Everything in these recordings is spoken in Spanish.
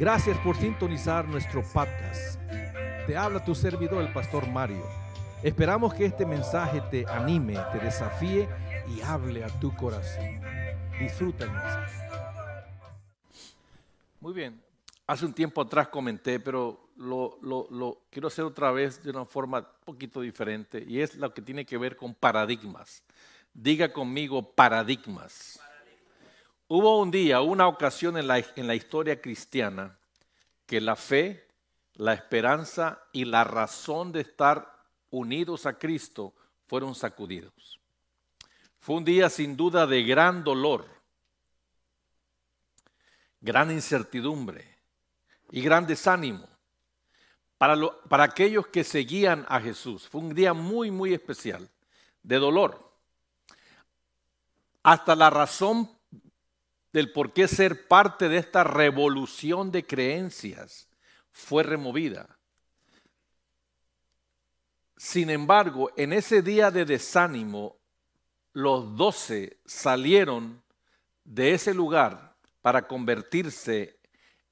Gracias por sintonizar nuestro podcast. Te habla tu servidor, el pastor Mario. Esperamos que este mensaje te anime, te desafíe y hable a tu corazón. Disfruta el. Muy bien. Hace un tiempo atrás comenté, pero lo, lo, quiero hacer otra vez de una forma un poquito diferente y es lo que tiene que ver con paradigmas. Diga conmigo paradigmas. Hubo un día, una ocasión en la, en la historia cristiana que la fe, la esperanza y la razón de estar unidos a Cristo fueron sacudidos. Fue un día sin duda de gran dolor, gran incertidumbre y gran desánimo para, para aquellos que seguían a Jesús. Fue un día muy, muy especial, de dolor. Hasta la razón del por qué ser parte de esta revolución de creencias fue removida. Sin embargo, en ese día de desánimo, los doce salieron de ese lugar para convertirse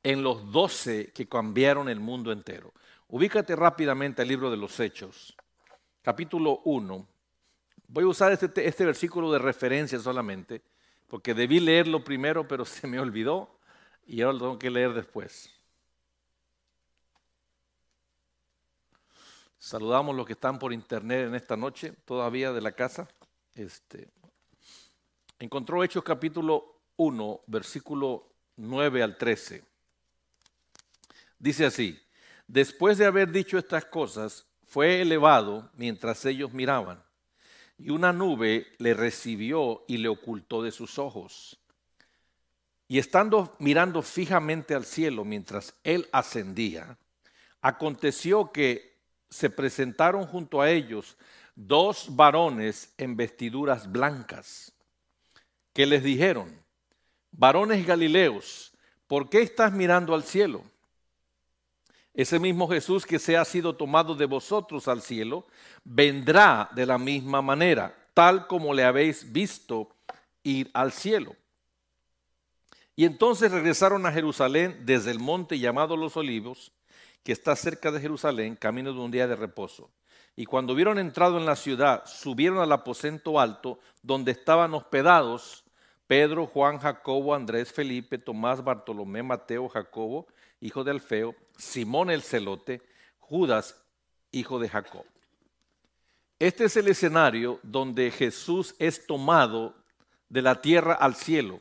en los doce que cambiaron el mundo entero. Ubícate rápidamente al libro de los Hechos, capítulo 1. Voy a usar este, este versículo de referencia solamente porque debí leerlo primero, pero se me olvidó y ahora lo tengo que leer después. Saludamos los que están por internet en esta noche, todavía de la casa. Este, encontró Hechos capítulo 1, versículo 9 al 13. Dice así, después de haber dicho estas cosas, fue elevado mientras ellos miraban y una nube le recibió y le ocultó de sus ojos. Y estando mirando fijamente al cielo mientras él ascendía, aconteció que se presentaron junto a ellos dos varones en vestiduras blancas, que les dijeron, varones galileos, ¿por qué estás mirando al cielo? Ese mismo Jesús que se ha sido tomado de vosotros al cielo, vendrá de la misma manera, tal como le habéis visto ir al cielo. Y entonces regresaron a Jerusalén desde el monte llamado Los Olivos, que está cerca de Jerusalén, camino de un día de reposo. Y cuando hubieron entrado en la ciudad, subieron al aposento alto, donde estaban hospedados Pedro, Juan, Jacobo, Andrés, Felipe, Tomás, Bartolomé, Mateo, Jacobo, hijo de Alfeo, Simón el celote, Judas, hijo de Jacob. Este es el escenario donde Jesús es tomado de la tierra al cielo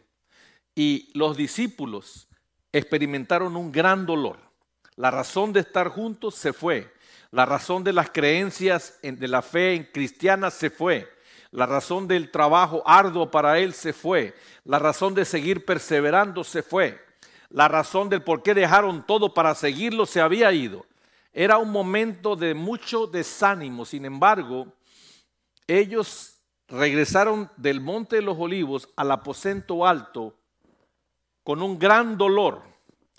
y los discípulos experimentaron un gran dolor. La razón de estar juntos se fue. La razón de las creencias de la fe en cristiana se fue. La razón del trabajo arduo para él se fue. La razón de seguir perseverando se fue la razón del por qué dejaron todo para seguirlo se había ido. Era un momento de mucho desánimo. Sin embargo, ellos regresaron del Monte de los Olivos al aposento alto con un gran dolor.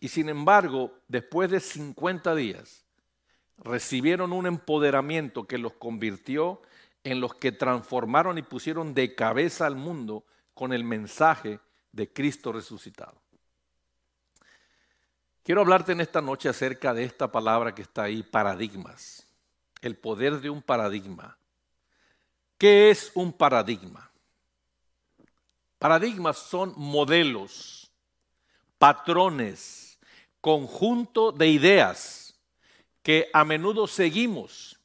Y sin embargo, después de 50 días, recibieron un empoderamiento que los convirtió en los que transformaron y pusieron de cabeza al mundo con el mensaje de Cristo resucitado. Quiero hablarte en esta noche acerca de esta palabra que está ahí, paradigmas. El poder de un paradigma. ¿Qué es un paradigma? Paradigmas son modelos, patrones, conjunto de ideas que a menudo seguimos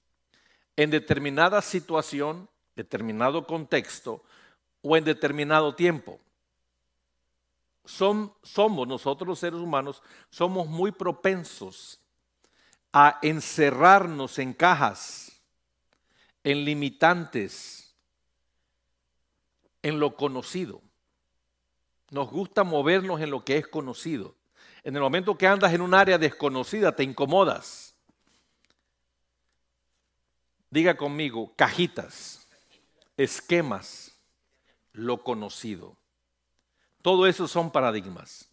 en determinada situación, determinado contexto o en determinado tiempo somos nosotros los seres humanos, somos muy propensos a encerrarnos en cajas, en limitantes, en lo conocido. Nos gusta movernos en lo que es conocido. En el momento que andas en un área desconocida, te incomodas. Diga conmigo, cajitas, esquemas, lo conocido. Todo eso son paradigmas.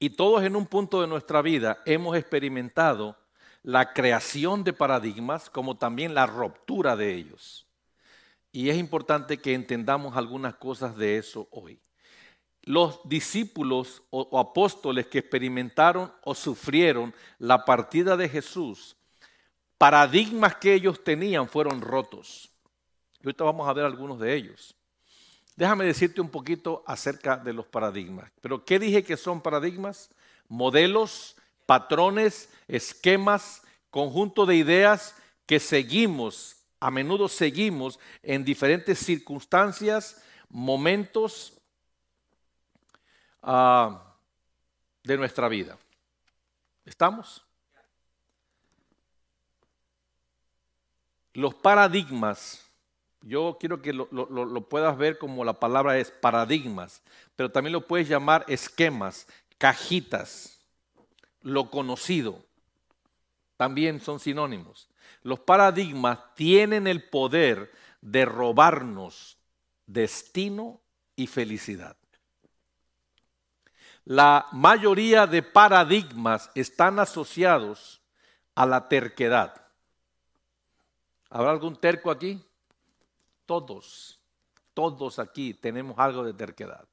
Y todos en un punto de nuestra vida hemos experimentado la creación de paradigmas como también la ruptura de ellos. Y es importante que entendamos algunas cosas de eso hoy. los discípulos o, apóstoles que experimentaron o sufrieron la partida de Jesús, paradigmas que ellos tenían fueron rotos. Y ahorita vamos a ver algunos de ellos. Déjame decirte un poquito acerca de los paradigmas. Pero ¿qué dije que son paradigmas? Modelos, patrones, esquemas, conjunto de ideas que seguimos, a menudo seguimos en diferentes circunstancias, momentos Ah, de nuestra vida. ¿Estamos? Los paradigmas, yo quiero que lo, puedas ver como la palabra es paradigmas, pero también lo puedes llamar esquemas, cajitas, lo conocido, también son sinónimos. Los paradigmas tienen el poder de robarnos destino y felicidad. La mayoría de paradigmas están asociados a la terquedad. ¿Habrá algún terco aquí? Todos, todos aquí tenemos algo de terquedad.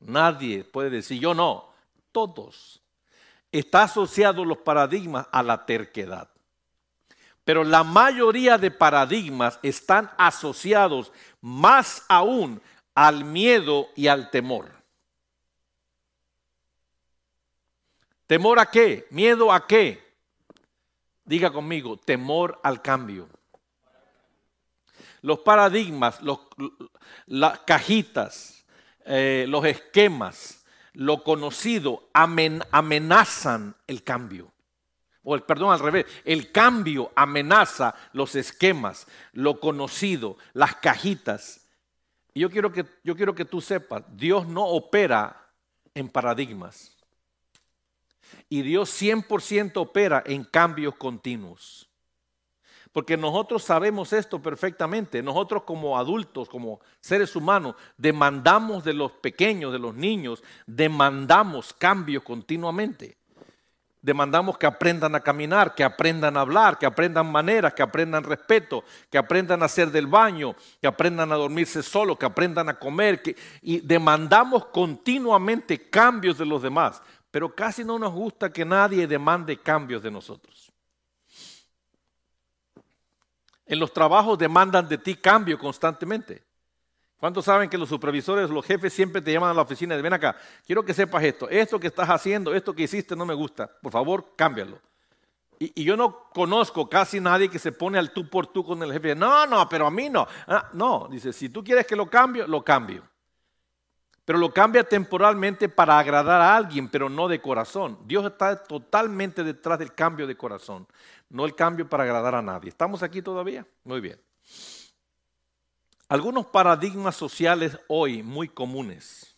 Nadie puede decir yo no, todos. Está asociado los paradigmas a la terquedad. Pero la mayoría de paradigmas están asociados más aún al miedo y al temor. ¿Temor a qué? ¿Miedo a qué? Diga conmigo, temor al cambio. Los paradigmas, las cajitas, eh, los esquemas, lo conocido amenazan el cambio. O el, perdón, al revés, el cambio amenaza los esquemas, lo conocido, las cajitas. Y yo quiero que, yo quiero que tú sepas, Dios no opera en paradigmas. Y Dios 100% opera en cambios continuos. Porque nosotros sabemos esto perfectamente. Nosotros como adultos, como seres humanos, demandamos de los pequeños, de los niños, demandamos cambios continuamente. Demandamos que aprendan a caminar, que aprendan a hablar, que aprendan maneras, que aprendan respeto, que aprendan a hacer del baño, que aprendan a dormirse solo, que aprendan a comer. y demandamos continuamente cambios de los demás pero casi no nos gusta que nadie demande cambios de nosotros. En los trabajos demandan de ti cambio constantemente. ¿Cuántos saben que los supervisores, los jefes siempre te llaman a la oficina y ven acá, quiero que sepas esto, esto que estás haciendo, esto que hiciste no me gusta, por favor cámbialo. Y, yo no conozco casi nadie que se pone al tú por tú con el jefe, no, no, pero a mí no. Ah, no, dice, si tú quieres que lo cambie, lo cambio pero lo cambia temporalmente para agradar a alguien, pero no de corazón. Dios está totalmente detrás del cambio de corazón, no el cambio para agradar a nadie. ¿Estamos aquí todavía? Muy bien. Algunos paradigmas sociales hoy muy comunes,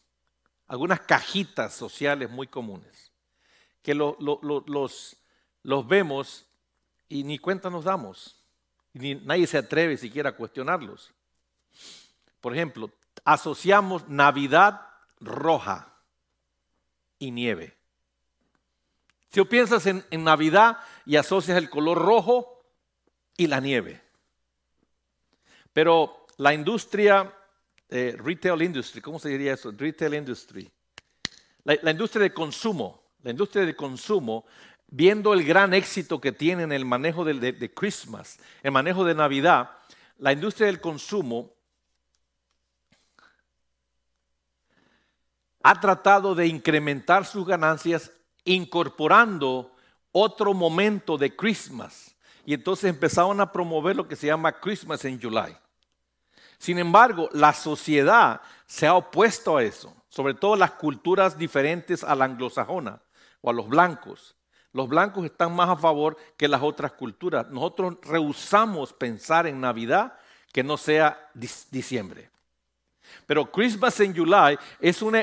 algunas cajitas sociales muy comunes, que los, los vemos y ni cuenta nos damos, ni nadie se atreve siquiera a cuestionarlos. Por ejemplo, asociamos Navidad roja y nieve. Si tú piensas en, Navidad y asocias el color rojo y la nieve. Pero la industria, eh, retail industry, ¿cómo se diría eso? Retail industry. La, industria de consumo, la industria de consumo, viendo el gran éxito que tiene en el manejo de Christmas, el manejo de Navidad, la industria del consumo ha tratado de incrementar sus ganancias incorporando otro momento de Christmas. Y entonces empezaron a promover lo que se llama Christmas en July. Sin embargo, la sociedad se ha opuesto a eso, sobre todo las culturas diferentes a la anglosajona o a los blancos. Los blancos están más a favor que las otras culturas. Nosotros rehusamos pensar en Navidad que no sea diciembre. Pero Christmas in July es un,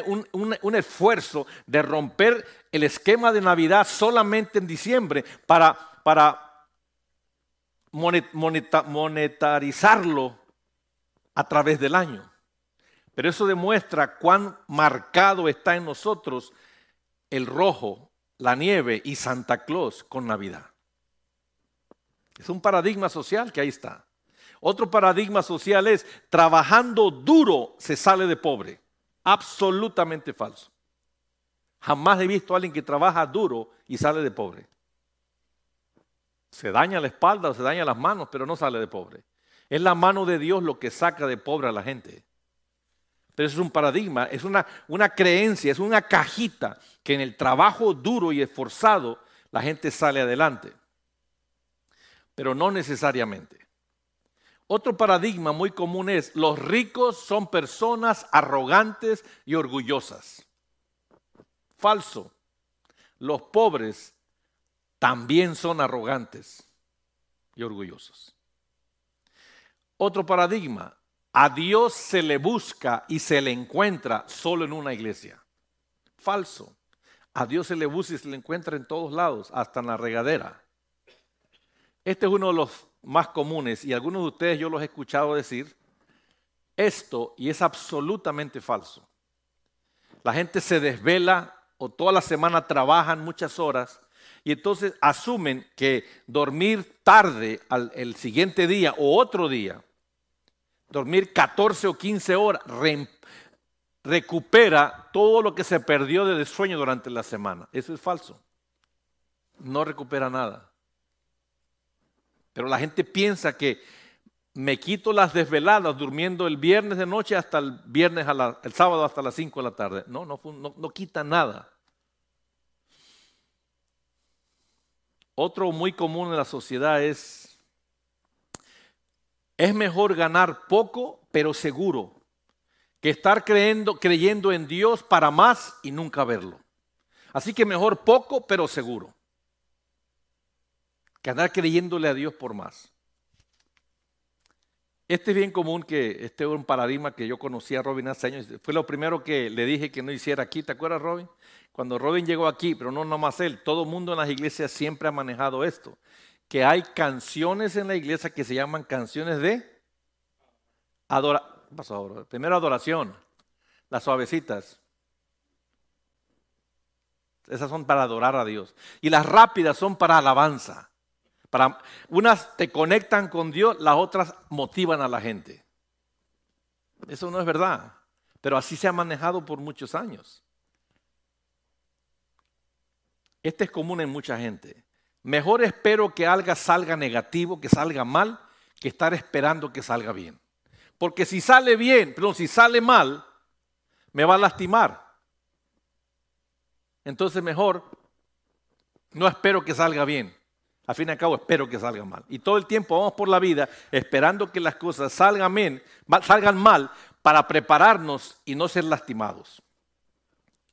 esfuerzo de romper el esquema de Navidad solamente en diciembre para, para monetarizarlo a través del año. Pero eso demuestra cuán marcado está en nosotros el rojo, la nieve y Santa Claus con Navidad. Es un paradigma social que ahí está. Otro paradigma social es trabajando duro se sale de pobre. Absolutamente falso. Jamás he visto a alguien que trabaja duro y sale de pobre. Se daña la espalda o se daña las manos, pero no sale de pobre. Es la mano de Dios lo que saca de pobre a la gente. Pero eso es un paradigma, es una, una creencia, es una cajita que en el trabajo duro y esforzado la gente sale adelante. Pero no necesariamente. Otro paradigma muy común es, los ricos son personas arrogantes y orgullosas. Falso. Los pobres también son arrogantes y orgullosos. Otro paradigma, a Dios se le busca y se le encuentra solo en una iglesia. Falso. A Dios se le busca y se le encuentra en todos lados, hasta en la regadera. Este es uno de los más comunes y algunos de ustedes yo los he escuchado decir esto y es absolutamente falso. La gente se desvela o toda la semana trabajan muchas horas y entonces asumen que dormir tarde al el siguiente día o otro día, dormir 14 o 15 horas, recupera todo lo que se perdió de sueño durante la semana. Eso es falso. No recupera nada. Pero la gente piensa que me quito las desveladas durmiendo el viernes de noche hasta el viernes, el sábado hasta las 5 de la tarde. No, no, no, no quita nada. Otro muy común en la sociedad es, es mejor ganar poco pero seguro que estar creyendo, creyendo en Dios para más y nunca verlo. Así que mejor poco pero seguro que andar creyéndole a Dios por más. Este es bien común que este es un paradigma que yo conocí a Robin hace años. Fue lo primero que le dije que no hiciera aquí. ¿Te acuerdas, Robin? Cuando Robin llegó aquí, pero no nomás él, todo el mundo en las iglesias siempre ha manejado esto. Que hay canciones en la iglesia que se llaman canciones de adoración. Primero adoración, las suavecitas. Esas son para adorar a Dios. Y las rápidas son para alabanza unas te conectan con Dios, las otras motivan a la gente. Eso no es verdad, pero así se ha manejado por muchos años. Este es común en mucha gente. Mejor espero que algo salga negativo, que salga mal, que estar esperando que salga bien. Porque si sale bien, pero si sale mal, me va a lastimar. Entonces mejor no espero que salga bien. Al fin y al cabo espero que salga mal. Y todo el tiempo vamos por la vida esperando que las cosas salgan, bien, salgan mal para prepararnos y no ser lastimados.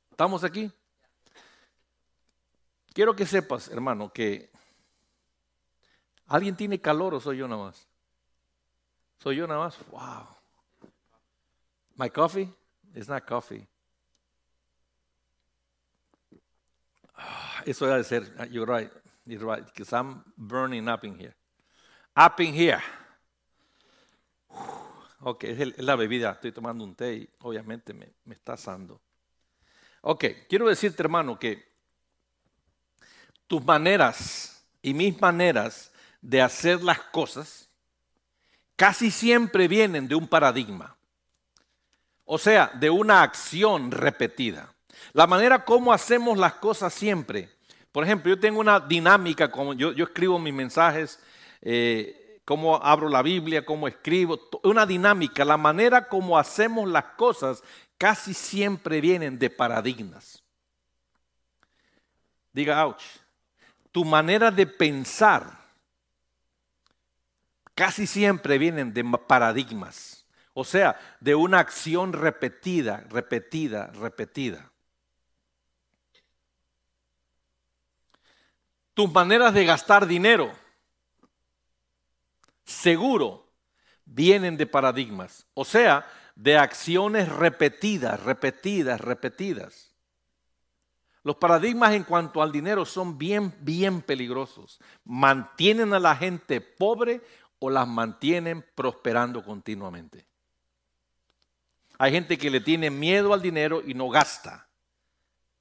¿Estamos aquí? Quiero que sepas, hermano, que ¿alguien tiene calor o soy yo nada más? ¿Soy yo nada más? Wow. My coffee? It's not coffee. Ah, eso debe ser, you're right. Right, because I'm burning up in here. Up in here. Ok, es, la bebida. Estoy tomando un té y obviamente me, me está asando. Ok, quiero decirte, hermano, que tus maneras y mis maneras de hacer las cosas casi siempre vienen de un paradigma. O sea, de una acción repetida. La manera como hacemos las cosas siempre por ejemplo, yo tengo una dinámica, como yo, escribo mis mensajes, eh, cómo abro la Biblia, cómo escribo, una dinámica, la manera como hacemos las cosas casi siempre vienen de paradigmas. Diga, ouch, tu manera de pensar casi siempre vienen de paradigmas. O sea, de una acción repetida, repetida, repetida. Tus maneras de gastar dinero, seguro, vienen de paradigmas, o sea, de acciones repetidas, repetidas, repetidas. Los paradigmas en cuanto al dinero son bien, bien peligrosos. Mantienen a la gente pobre o las mantienen prosperando continuamente. Hay gente que le tiene miedo al dinero y no gasta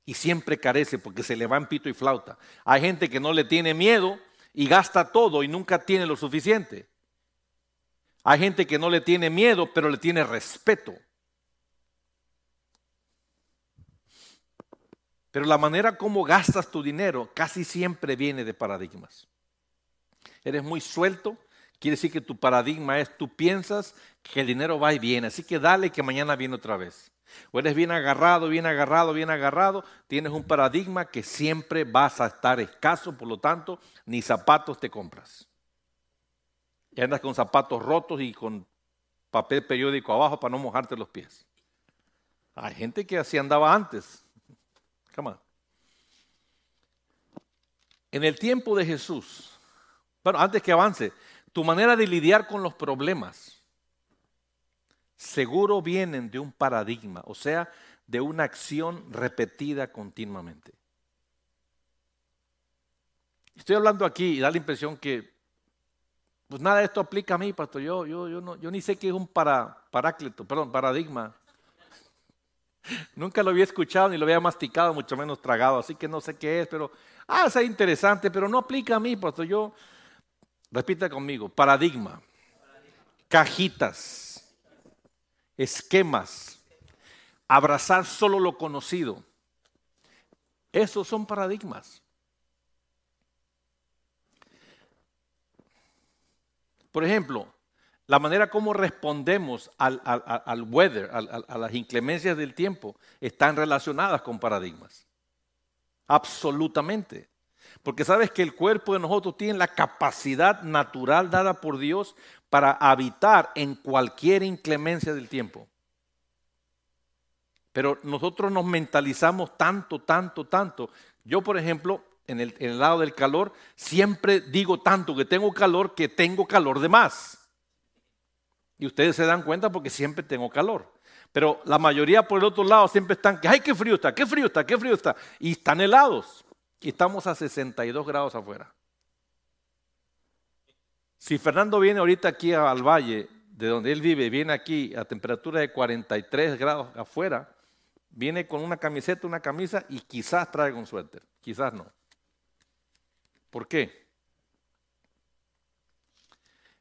y siempre carece porque se le va en pito y flauta. Hay gente que no le tiene miedo y gasta todo y nunca tiene lo suficiente. Hay gente que no le tiene miedo pero le tiene respeto. Pero la manera como gastas tu dinero casi siempre viene de paradigmas. Eres muy suelto, quiere decir que tu paradigma es tú piensas que el dinero va y viene, así que dale que mañana viene otra vez. O eres bien agarrado, bien agarrado, bien agarrado, tienes un paradigma que siempre vas a estar escaso, por lo tanto, ni zapatos te compras. Y andas con zapatos rotos y con papel periódico abajo para no mojarte los pies. Hay gente que así andaba antes. En el tiempo de Jesús, bueno, antes que avance, tu manera de lidiar con los problemas seguro vienen de un paradigma, o sea, de una acción repetida continuamente. Estoy hablando aquí y da la impresión que, pues nada esto aplica a mí, pastor. Yo, yo, yo, no, yo ni sé qué es un paráclito, perdón, paradigma. Nunca lo había escuchado ni lo había masticado, mucho menos tragado, así que no sé qué es, pero, ah, es interesante, pero no aplica a mí, pastor. Yo, repita conmigo, paradigma, cajitas, esquemas, abrazar solo lo conocido. Esos son paradigmas. Por ejemplo, la manera como respondemos al, weather, a las inclemencias del tiempo, están relacionadas con paradigmas. Absolutamente. Porque sabes que el cuerpo de nosotros tiene la capacidad natural dada por Dios para habitar en cualquier inclemencia del tiempo. Pero nosotros nos mentalizamos tanto, tanto, tanto. Yo, por ejemplo, en el, en el lado del calor, siempre digo tanto que tengo calor que tengo calor de más. Y ustedes se dan cuenta porque siempre tengo calor. Pero la mayoría por el otro lado siempre están que, ay, qué frío está, qué frío está, qué frío está. Y están helados. Y estamos a 62 grados afuera. Si Fernando viene ahorita aquí al valle, de donde él vive, viene aquí a temperatura de 43 grados afuera, viene con una camiseta, una camisa y quizás traiga un suéter, quizás no. ¿Por qué?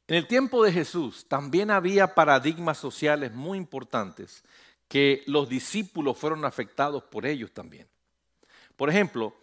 En el tiempo de Jesús también había paradigmas sociales muy importantes que los discípulos fueron afectados por ellos también. Por ejemplo,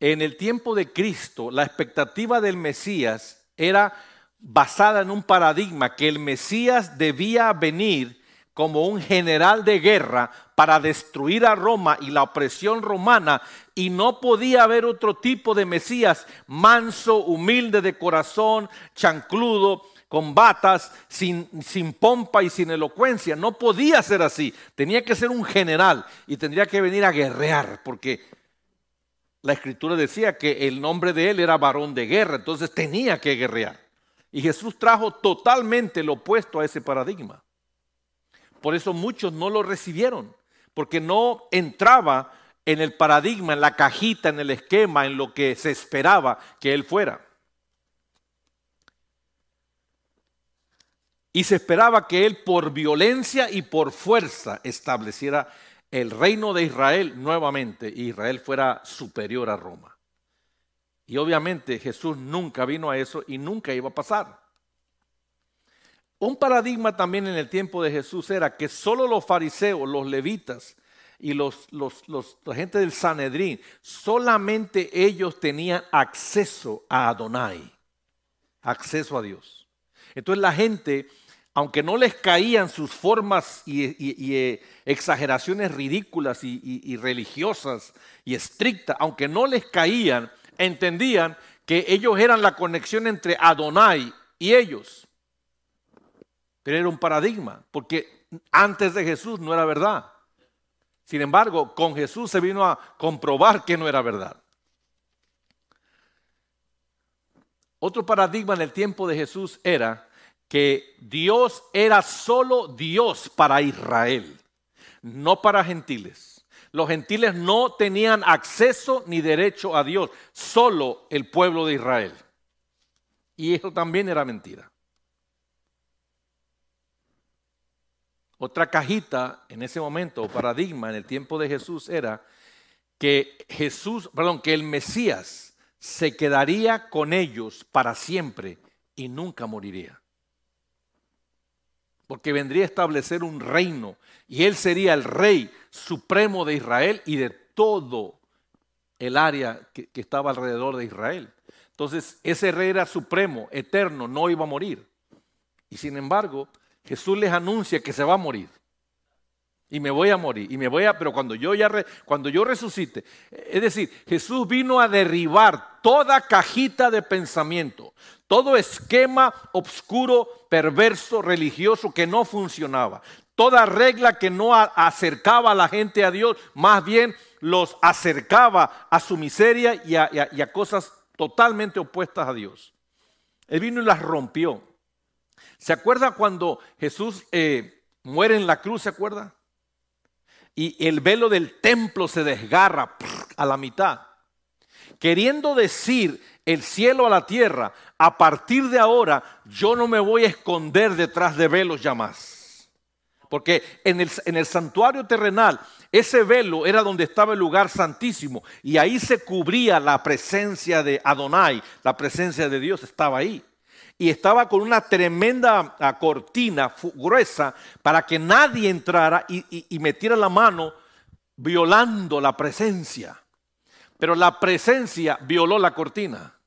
en el tiempo de Cristo, la expectativa del Mesías era basada en un paradigma que el Mesías debía venir como un general de guerra para destruir a Roma y la opresión romana y no podía haber otro tipo de Mesías manso, humilde de corazón, chancludo, con batas, sin, sin pompa y sin elocuencia. No podía ser así. Tenía que ser un general y tendría que venir a guerrear, porque la escritura decía que el nombre de él era varón de guerra, entonces tenía que guerrear. Y Jesús trajo totalmente lo opuesto a ese paradigma. Por eso muchos no lo recibieron, porque no entraba en el paradigma, en la cajita, en el esquema, en lo que se esperaba que él fuera. Y se esperaba que él por violencia y por fuerza estableciera el reino de Israel nuevamente Israel fuera superior a Roma. Y obviamente Jesús nunca vino a eso y nunca iba a pasar. Un paradigma también en el tiempo de Jesús era que solo los fariseos, los levitas y los, la gente del Sanedrín, solamente ellos tenían acceso a Adonai, acceso a Dios. Entonces la gente, aunque no les caían sus formas y, eh, exageraciones ridículas y, religiosas y estrictas, aunque no les caían, entendían que ellos eran la conexión entre Adonai y ellos. Pero era un paradigma, porque antes de Jesús no era verdad. Sin embargo, con Jesús se vino a comprobar que no era verdad. Otro paradigma en el tiempo de Jesús era que Dios era solo Dios para Israel, no para gentiles. Los gentiles no tenían acceso ni derecho a Dios, solo el pueblo de Israel. Y eso también era mentira. Otra cajita en ese momento, o paradigma en el tiempo de Jesús era que Jesús, perdón, que el Mesías se quedaría con ellos para siempre y nunca moriría porque vendría a establecer un reino y él sería el rey supremo de Israel y de todo el área que, estaba alrededor de Israel. Entonces, ese rey era supremo, eterno, no iba a morir. Y sin embargo, Jesús les anuncia que se va a morir. Y me voy a morir. Y me voy a, pero cuando yo ya cuando yo resucite, es decir, Jesús vino a derribar toda cajita de pensamiento, todo esquema obscuro, perverso, religioso que no funcionaba, toda regla que no acercaba a la gente a Dios, más bien los acercaba a su miseria y a, cosas totalmente opuestas a Dios. Él vino y las rompió. ¿Se acuerda cuando Jesús eh, muere en la cruz? ¿Se acuerda? Y el velo del templo se desgarra a la mitad. Queriendo decir el cielo a la tierra, a partir de ahora yo no me voy a esconder detrás de velos ya más. Porque en el, en el santuario terrenal ese velo era donde estaba el lugar santísimo y ahí se cubría la presencia de Adonai, la presencia de Dios estaba ahí. Y estaba con una tremenda ah, cortina gruesa para que nadie entrara y, y metiera la mano violando la presencia. Pero la presencia violó la cortina.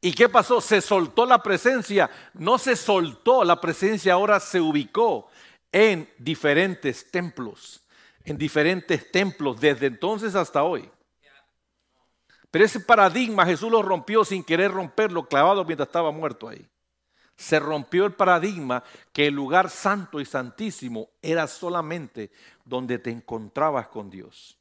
¿Y qué pasó? Se soltó la presencia. No se soltó, la presencia ahora se ubicó en diferentes templos en diferentes templos desde entonces hasta hoy. Pero ese paradigma Jesús lo rompió sin querer romperlo, clavado mientras estaba muerto ahí. Se rompió el paradigma que el lugar santo y santísimo era solamente donde te encontrabas con Dios.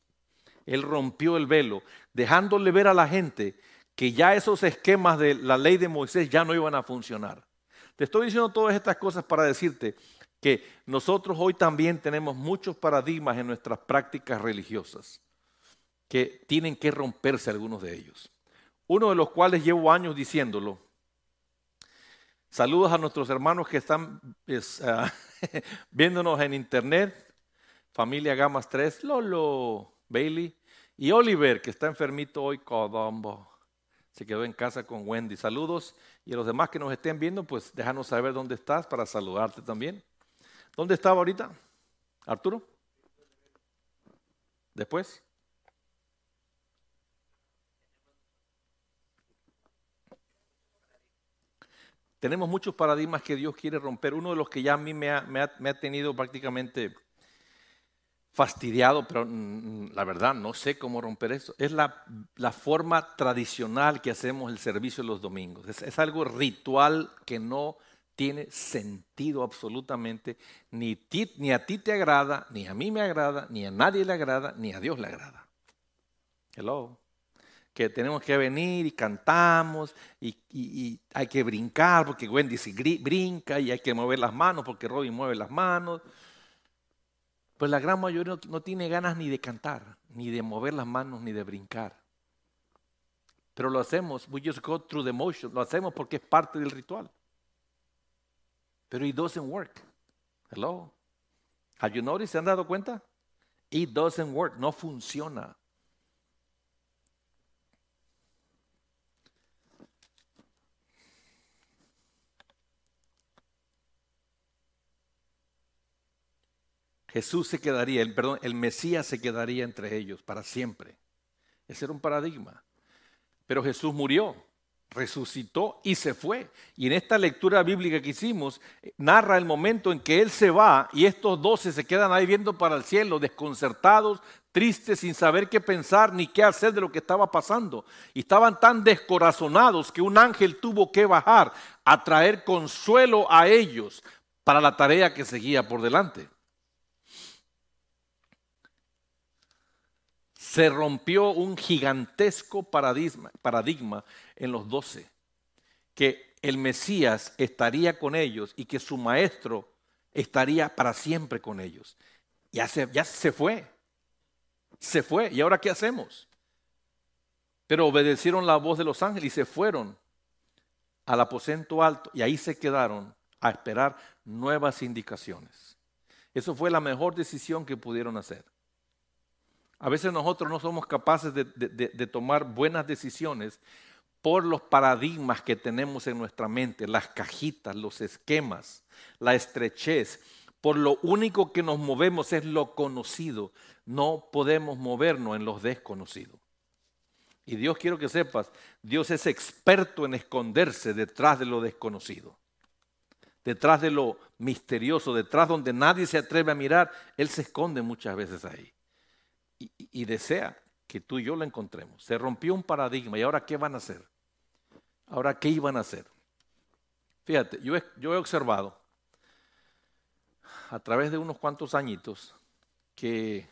Él rompió el velo, dejándole ver a la gente que ya esos esquemas de la ley de Moisés ya no iban a funcionar. Te estoy diciendo todas estas cosas para decirte que nosotros hoy también tenemos muchos paradigmas en nuestras prácticas religiosas que tienen que romperse algunos de ellos. Uno de los cuales llevo años diciéndolo. Saludos a nuestros hermanos que están ah, viéndonos en internet. Familia Gamas 3, Lolo, Bailey y Oliver, que está enfermito hoy, Codombo. Se quedó en casa con Wendy. Saludos. Y a los demás que nos estén viendo, pues déjanos saber dónde estás para saludarte también. ¿Dónde estaba ahorita? ¿Arturo? ¿Después? Tenemos muchos paradigmas que Dios quiere romper. Uno de los que ya a mí me ha, tenido prácticamente fastidiado, pero mm, mm, la verdad no sé cómo romper eso, es la, forma tradicional que hacemos el servicio los domingos. es algo ritual que no tiene sentido absolutamente, ni, ni, a ti te agrada, ni a mí me agrada, ni a nadie le agrada, ni a Dios le agrada. Hello. Que tenemos que venir y cantamos y, hay que brincar porque Wendy se brinca y hay que mover las manos porque Robin mueve las manos. Pues la gran mayoría no, no tiene ganas ni de cantar, ni de mover las manos, ni de brincar. Pero lo hacemos, we just go through the motion, lo hacemos porque es parte del ritual. Pero it doesn't work. Hello. Have you noticed? ¿Se han dado cuenta? It doesn't work. No funciona. Jesús se quedaría, el, perdón, el Mesías se quedaría entre ellos para siempre. Ese era un paradigma. Pero Jesús murió resucitó y se fue. Y en esta lectura bíblica que hicimos, eh, narra el momento en que Él se va y estos doce se quedan ahí viendo para el cielo, desconcertados, tristes, sin saber qué pensar ni qué hacer de lo que estaba pasando. Y estaban tan descorazonados que un ángel tuvo que bajar a traer consuelo a ellos para la tarea que seguía por delante. Se rompió un gigantesco paradigma, en los doce, que el Mesías estaría con ellos y que su maestro estaría para siempre con ellos. Ya se, ya se fue, se fue. ¿Y ahora qué hacemos? Pero obedecieron la voz de los ángeles y se fueron al aposento alto y ahí se quedaron a esperar nuevas indicaciones. Eso fue la mejor decisión que pudieron hacer. A veces nosotros no somos capaces de, tomar buenas decisiones por los paradigmas que tenemos en nuestra mente, las cajitas, los esquemas, la estrechez. Por lo único que nos movemos es lo conocido. No podemos movernos en los desconocidos. Y Dios quiero que sepas, Dios es experto en esconderse detrás de lo desconocido, detrás de lo misterioso, detrás donde nadie se atreve a mirar, Él se esconde muchas veces ahí. Y, desea que tú y yo lo encontremos. Se rompió un paradigma y ahora ¿qué van a hacer? Ahora ¿qué iban a hacer? Fíjate, yo he observado a través de unos cuantos añitos que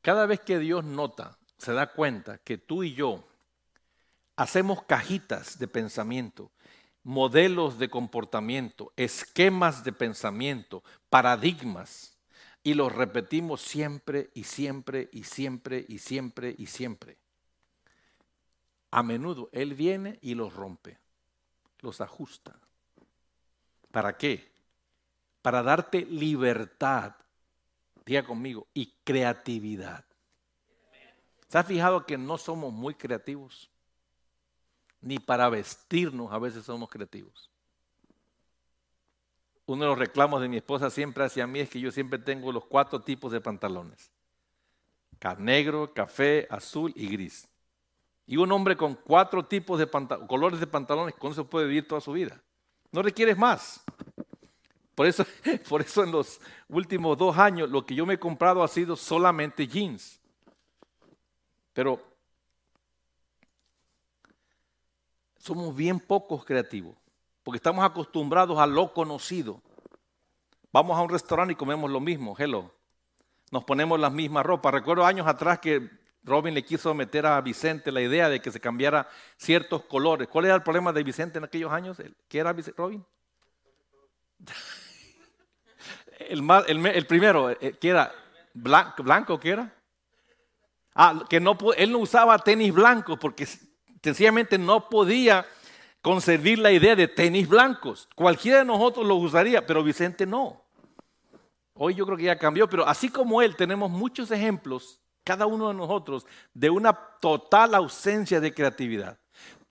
cada vez que Dios nota se da cuenta que tú y yo hacemos cajitas de pensamiento, modelos de comportamiento, esquemas de pensamiento, paradigmas, y los repetimos siempre y siempre y siempre y siempre y siempre. A menudo Él viene y los rompe, los ajusta. ¿Para qué? Para darte libertad, diga conmigo, y creatividad. ¿Se ha fijado que no somos muy creativos? Ni para vestirnos a veces somos creativos. Uno de los reclamos de mi esposa siempre hacia mí es que yo siempre tengo los cuatro tipos de pantalones. Negro, café, azul y gris. Y un hombre con cuatro tipos de colores de pantalones, con eso puede vivir toda su vida. No requieres más. Por eso, por eso en los últimos dos años lo que yo me he comprado ha sido solamente jeans. Pero somos bien pocos creativos, porque estamos acostumbrados a lo conocido. Vamos a un restaurante y comemos lo mismo, hello. Nos ponemos las mismas ropas. Recuerdo años atrás que Robin le quiso meter a Vicente la idea de que se cambiara ciertos colores. ¿Cuál era el problema de Vicente en aquellos años? ¿Qué era Robin? El, primero, eh, ¿qué era? ¿Blanco, blanco qué era? Ah, que no, él no usaba tenis blancos porque sencillamente no podía concebir la idea de tenis blancos. Cualquiera de nosotros los usaría, pero Vicente no. Hoy yo creo que ya cambió, pero así como él, tenemos muchos ejemplos, cada uno de nosotros, de una total ausencia de creatividad.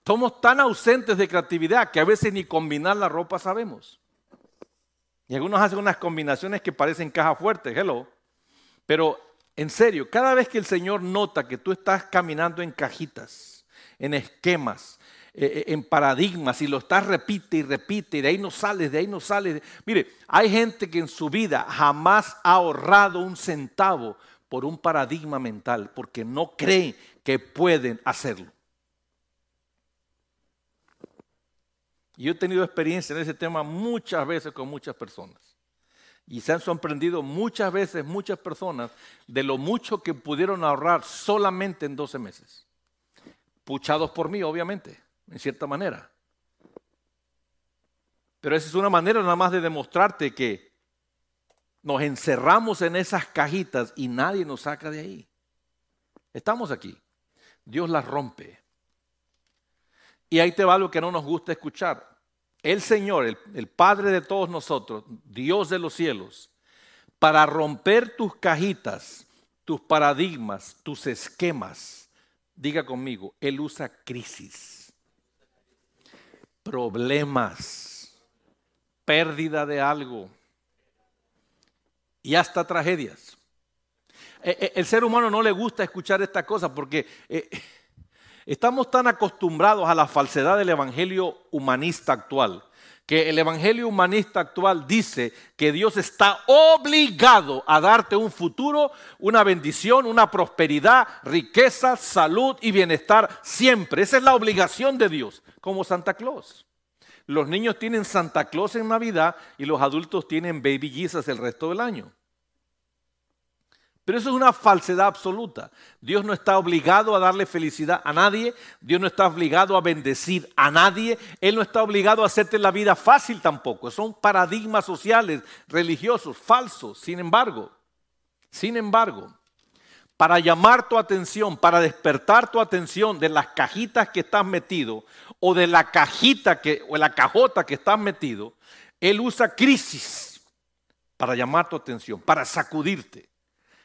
Somos tan ausentes de creatividad que a veces ni combinar la ropa sabemos. Y algunos hacen unas combinaciones que parecen caja fuerte, hello. Pero en serio, cada vez que el Señor nota que tú estás caminando en cajitas, en esquemas, eh, eh, en paradigmas y lo estás repite y repite y de ahí no sales, de ahí no sales. Mire, hay gente que en su vida jamás ha ahorrado un centavo por un paradigma mental porque no cree que pueden hacerlo. Y yo he tenido experiencia en ese tema muchas veces con muchas personas. Y se han sorprendido muchas veces muchas personas de lo mucho que pudieron ahorrar solamente en 12 meses. Puchados por mí, obviamente, en cierta manera. Pero esa es una manera nada más de demostrarte que nos encerramos en esas cajitas y nadie nos saca de ahí. Estamos aquí. Dios las rompe. Y ahí te va lo que no nos gusta escuchar el Señor, el, Padre de todos nosotros, Dios de los cielos, para romper tus cajitas, tus paradigmas, tus esquemas, diga conmigo, Él usa crisis, problemas, pérdida de algo y hasta tragedias. E, e, el ser humano no le gusta escuchar esta cosa porque... Eh, Estamos tan acostumbrados a la falsedad del evangelio humanista actual, que el evangelio humanista actual dice que Dios está obligado a darte un futuro, una bendición, una prosperidad, riqueza, salud y bienestar siempre. Esa es la obligación de Dios, como Santa Claus. Los niños tienen Santa Claus en Navidad y los adultos tienen Baby Jesus el resto del año. Pero eso es una falsedad absoluta. Dios no está obligado a darle felicidad a nadie. Dios no está obligado a bendecir a nadie. Él no está obligado a hacerte la vida fácil tampoco. Son paradigmas sociales, religiosos, falsos. Sin embargo, sin embargo, para llamar tu atención, para despertar tu atención de las cajitas que estás metido o de la cajita que, o la cajota que estás metido, Él usa crisis para llamar tu atención, para sacudirte.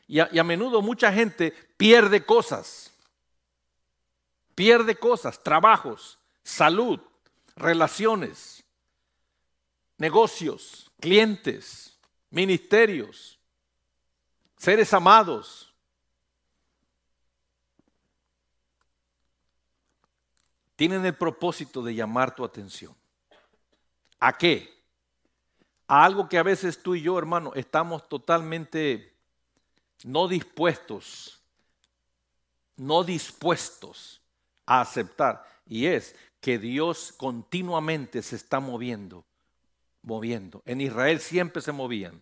Y a, menudo mucha gente pierde cosas. Pierde cosas, trabajos, salud, relaciones, negocios, clientes, ministerios, seres amados. tienen el propósito de llamar tu atención. ¿A qué? A algo que a veces tú y yo, hermano, estamos totalmente no dispuestos, no dispuestos a aceptar. Y es que Dios continuamente se está moviendo, moviendo. En Israel siempre se movían.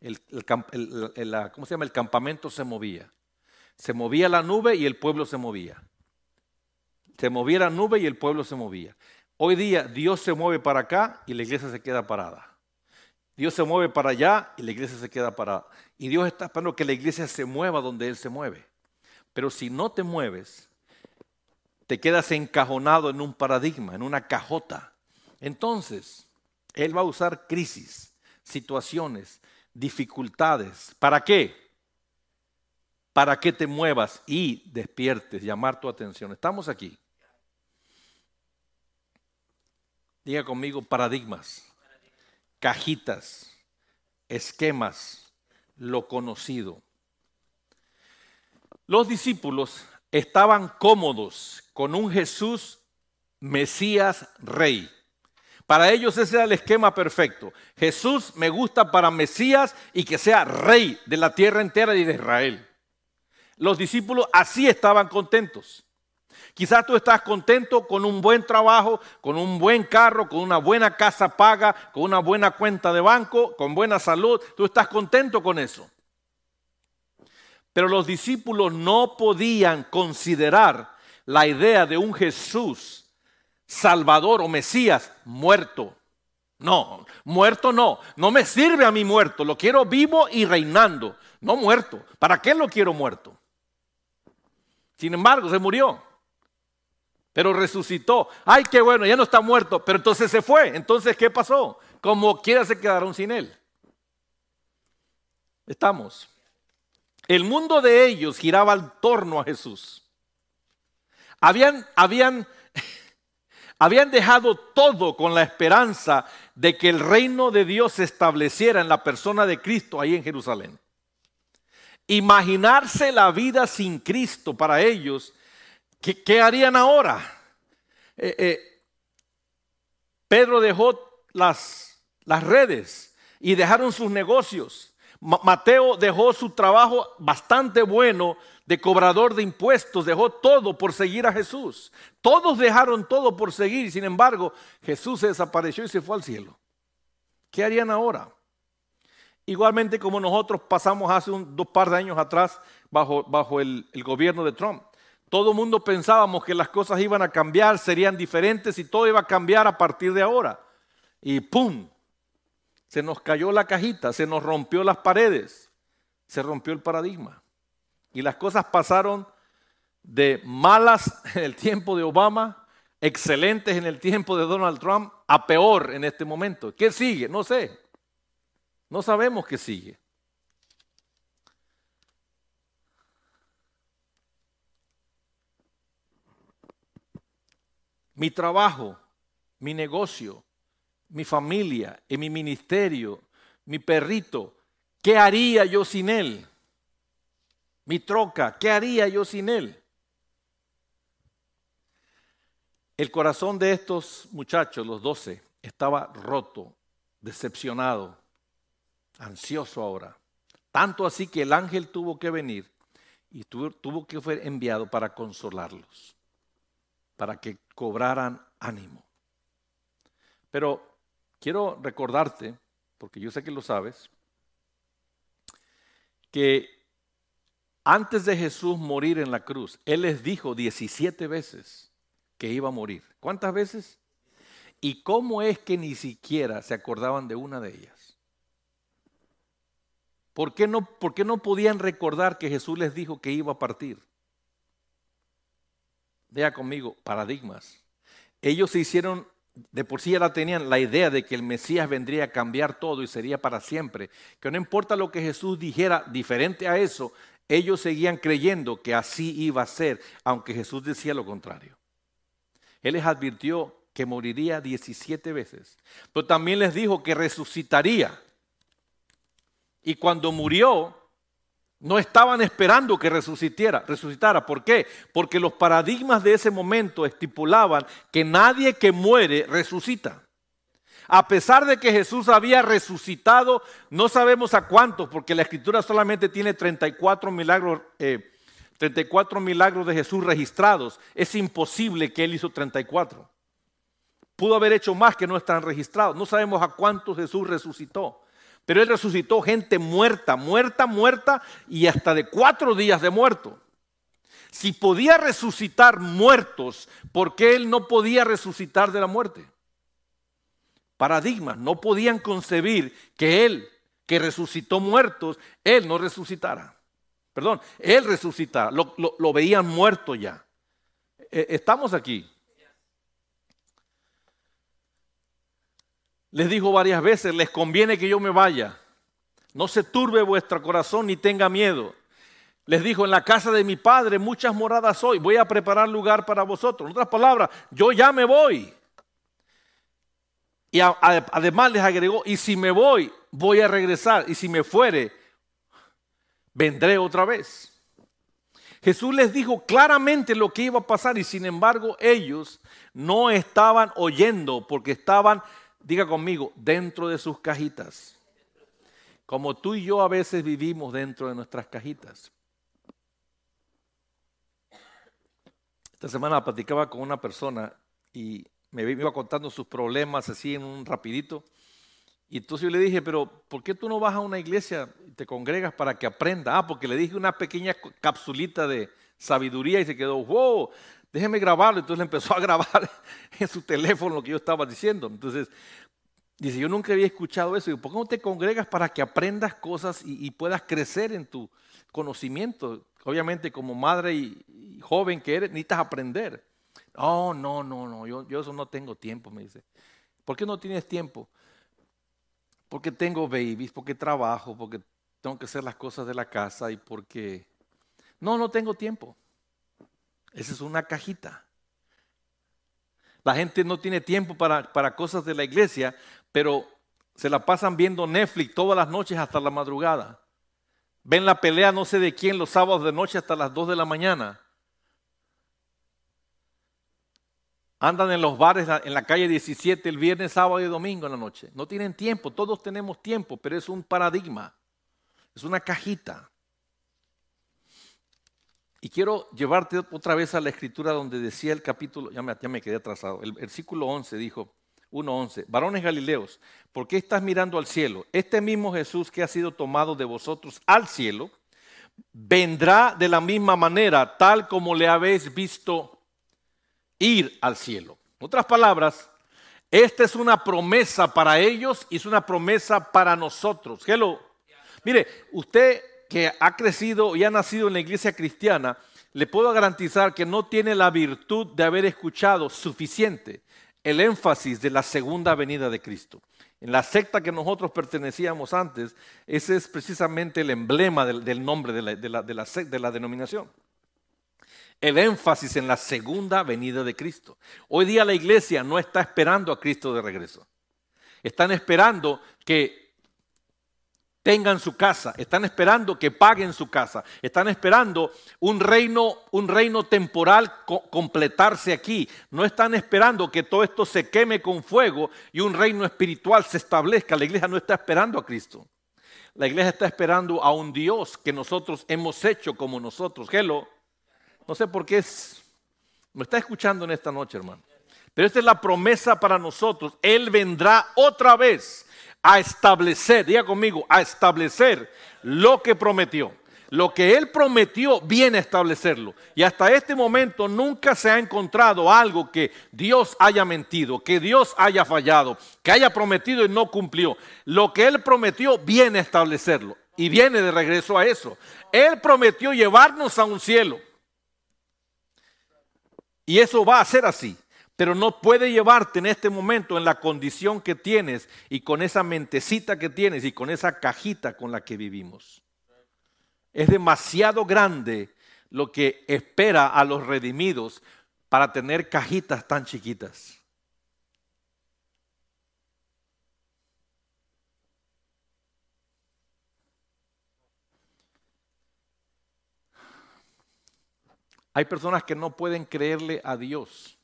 El, ¿Cómo se llama? El campamento se movía. Se movía la nube y el pueblo se movía. Se movía la nube y el pueblo se movía. Hoy día Dios se mueve para acá y la iglesia se queda parada. Dios se mueve para allá y la iglesia se queda parada. Y Dios está esperando que la iglesia se mueva donde Él se mueve. Pero si no te mueves, te quedas encajonado en un paradigma, en una cajota. Entonces, Él va a usar crisis, situaciones, dificultades. ¿Para qué? Para que te muevas y despiertes, llamar tu atención. Estamos aquí. Diga conmigo paradigmas, cajitas, esquemas, lo conocido. Los discípulos estaban cómodos con un Jesús Mesías Rey. Para ellos ese era el esquema perfecto. Jesús me gusta para Mesías y que sea rey de la tierra entera y de Israel. Los discípulos así estaban contentos. Quizás tú estás contento con un buen trabajo, con un buen carro, con una buena casa paga, con una buena cuenta de banco, con buena salud. Tú estás contento con eso. Pero los discípulos no podían considerar la idea de un Jesús Salvador o Mesías muerto. No, muerto no. No me sirve a mí muerto. Lo quiero vivo y reinando. No muerto. ¿Para qué lo quiero muerto? Sin embargo, se murió. Pero resucitó. Ay, qué bueno, ya no está muerto. Pero entonces se fue. Entonces, ¿qué pasó? Como quiera se quedaron sin él. Estamos. El mundo de ellos giraba al torno a Jesús. Habían, habían, habían dejado todo con la esperanza de que el reino de Dios se estableciera en la persona de Cristo ahí en Jerusalén. Imaginarse la vida sin Cristo para ellos, ¿qué, harían ahora? Eh, eh, Pedro dejó las, las redes y dejaron sus negocios. Mateo dejó su trabajo bastante bueno de cobrador de impuestos, dejó todo por seguir a Jesús. Todos dejaron todo por seguir, sin embargo, Jesús se desapareció y se fue al cielo. ¿Qué harían ahora? Igualmente como nosotros pasamos hace un, dos par de años atrás bajo, bajo el, el gobierno de Trump. Todo mundo pensábamos que las cosas iban a cambiar, serían diferentes y todo iba a cambiar a partir de ahora. Y ¡pum! Se nos cayó la cajita, se nos rompió las paredes, se rompió el paradigma. Y las cosas pasaron de malas en el tiempo de Obama, excelentes en el tiempo de Donald Trump, a peor en este momento. ¿Qué sigue? No sé. No sabemos qué sigue. Mi trabajo, mi negocio, mi familia, en mi ministerio, mi perrito, ¿qué haría yo sin él? Mi troca, ¿qué haría yo sin él? El corazón de estos muchachos, los doce, estaba roto, decepcionado, ansioso ahora. Tanto así que el ángel tuvo que venir y tuvo, que ser enviado para consolarlos, para que cobraran ánimo. Pero quiero recordarte, porque yo sé que lo sabes, que antes de Jesús morir en la cruz, Él les dijo 17 veces que iba a morir. ¿Cuántas veces? ¿Y cómo es que ni siquiera se acordaban de una de ellas? ¿Por qué no, por qué no podían recordar que Jesús les dijo que iba a partir? Vea conmigo, paradigmas. Ellos se hicieron de por sí ya la tenían la idea de que el Mesías vendría a cambiar todo y sería para siempre. Que no importa lo que Jesús dijera diferente a eso, ellos seguían creyendo que así iba a ser, aunque Jesús decía lo contrario. Él les advirtió que moriría 17 veces, pero también les dijo que resucitaría. Y cuando murió, No estaban esperando que resucitara, resucitara. ¿Por qué? Porque los paradigmas de ese momento estipulaban que nadie que muere resucita. A pesar de que Jesús había resucitado, no sabemos a cuántos, porque la escritura solamente tiene 34 milagros, 34 eh, milagros de Jesús registrados. Es imposible que él hizo 34. Pudo haber hecho más que no están registrados. No sabemos a cuántos Jesús resucitó. Pero él resucitó gente muerta, muerta, muerta y hasta de cuatro días de muerto. Si podía resucitar muertos, ¿por qué él no podía resucitar de la muerte? paradigmas. No podían concebir que Él, que resucitó muertos, Él no resucitara. Perdón, Él resucitara. Lo, veían muerto ya. E, estamos aquí. Les dijo varias veces, les conviene que yo me vaya. No se turbe vuestro corazón ni tenga miedo. Les dijo, en la casa de mi padre muchas moradas hoy, voy a preparar lugar para vosotros. En otras palabras, yo ya me voy. Y además les agregó, y si me voy, voy a regresar. Y si me fuere, vendré otra vez. Jesús les dijo claramente lo que iba a pasar y sin embargo ellos no estaban oyendo porque estaban, diga conmigo, dentro de sus cajitas. Como tú y yo a veces vivimos dentro de nuestras cajitas. Esta semana platicaba con una persona y me iba contando sus problemas así en un rapidito. Y entonces yo le dije, pero ¿por qué tú no vas a una iglesia te congregas para que aprenda? Ah, porque le dije una pequeña capsulita de sabiduría y se quedó, wow, déjeme grabarlo. Entonces le empezó a grabar en su teléfono lo que yo estaba diciendo. Entonces, dice, yo nunca había escuchado eso. Y ¿por qué no te congregas para que aprendas cosas y, puedas crecer en tu conocimiento? Obviamente como madre y, y joven que eres, necesitas aprender. Oh, no, no, no, yo, yo eso no tengo tiempo, me dice. ¿Por qué no tienes tiempo? Porque tengo babies, porque trabajo, porque tengo que hacer las cosas de la casa y porque... No, no tengo tiempo. Esa es una cajita. La gente no tiene tiempo para, para cosas de la iglesia, pero se la pasan viendo Netflix todas las noches hasta la madrugada. Ven la pelea no sé de quién los sábados de noche hasta las 2 de la mañana. Andan en los bares en la calle 17 el viernes, sábado y domingo en la noche. No tienen tiempo, todos tenemos tiempo, pero es un paradigma, es una cajita. Y quiero llevarte otra vez a la escritura donde decía el capítulo, ya me, ya me quedé atrasado, el versículo 11 dijo, 1.11, varones galileos, ¿por qué estás mirando al cielo? Este mismo Jesús que ha sido tomado de vosotros al cielo, vendrá de la misma manera, tal como le habéis visto ir al cielo. En otras palabras, esta es una promesa para ellos y es una promesa para nosotros. Hello. Mire, usted que ha crecido y ha nacido en la iglesia cristiana, le puedo garantizar que no tiene la virtud de haber escuchado suficiente el énfasis de la segunda venida de Cristo. En la secta que nosotros pertenecíamos antes, ese es precisamente el emblema del, nombre de la, de la denominación el énfasis en la segunda venida de Cristo. Hoy día la iglesia no está esperando a Cristo de regreso. Están esperando que tengan su casa, están esperando que paguen su casa, están esperando un reino, un reino temporal completarse aquí. No están esperando que todo esto se queme con fuego y un reino espiritual se establezca. La iglesia no está esperando a Cristo. La iglesia está esperando a un Dios que nosotros hemos hecho como nosotros. Hello. No sé por qué es, me está escuchando en esta noche, hermano. Pero esta es la promesa para nosotros. Él vendrá otra vez a establecer, diga conmigo, a establecer lo que prometió. Lo que Él prometió viene a establecerlo. Y hasta este momento nunca se ha encontrado algo que Dios haya mentido, que Dios haya fallado, que haya prometido y no cumplió. Lo que Él prometió viene a establecerlo. Y viene de regreso a eso. Él prometió llevarnos a un cielo. Y eso va a ser así. Pero no puede llevarte en este momento en la condición que tienes y con esa mentecita que tienes y con esa cajita con la que vivimos. Es demasiado grande lo que espera a los redimidos para tener cajitas tan chiquitas. Hay personas que no pueden creerle a Dios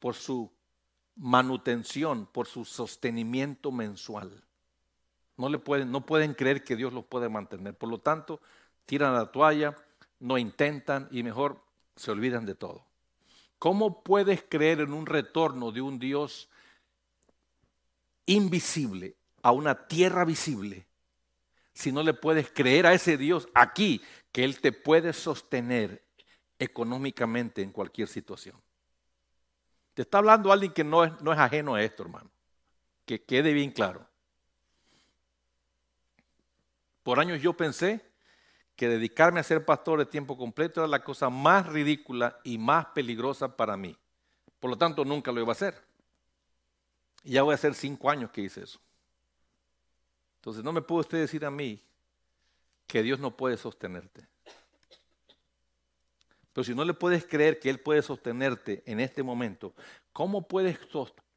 por su manutención, por su sostenimiento mensual. No, le pueden, no pueden creer que Dios los puede mantener. Por lo tanto, tiran la toalla, no intentan y mejor se olvidan de todo. ¿Cómo puedes creer en un retorno de un Dios invisible a una tierra visible si no le puedes creer a ese Dios aquí que Él te puede sostener económicamente en cualquier situación? Está hablando alguien que no es, no es ajeno a esto, hermano. Que quede bien claro. Por años yo pensé que dedicarme a ser pastor de tiempo completo era la cosa más ridícula y más peligrosa para mí. Por lo tanto, nunca lo iba a hacer. Y ya voy a hacer cinco años que hice eso. Entonces, no me puede usted decir a mí que Dios no puede sostenerte. Pero si no le puedes creer que Él puede sostenerte en este momento, ¿cómo puedes,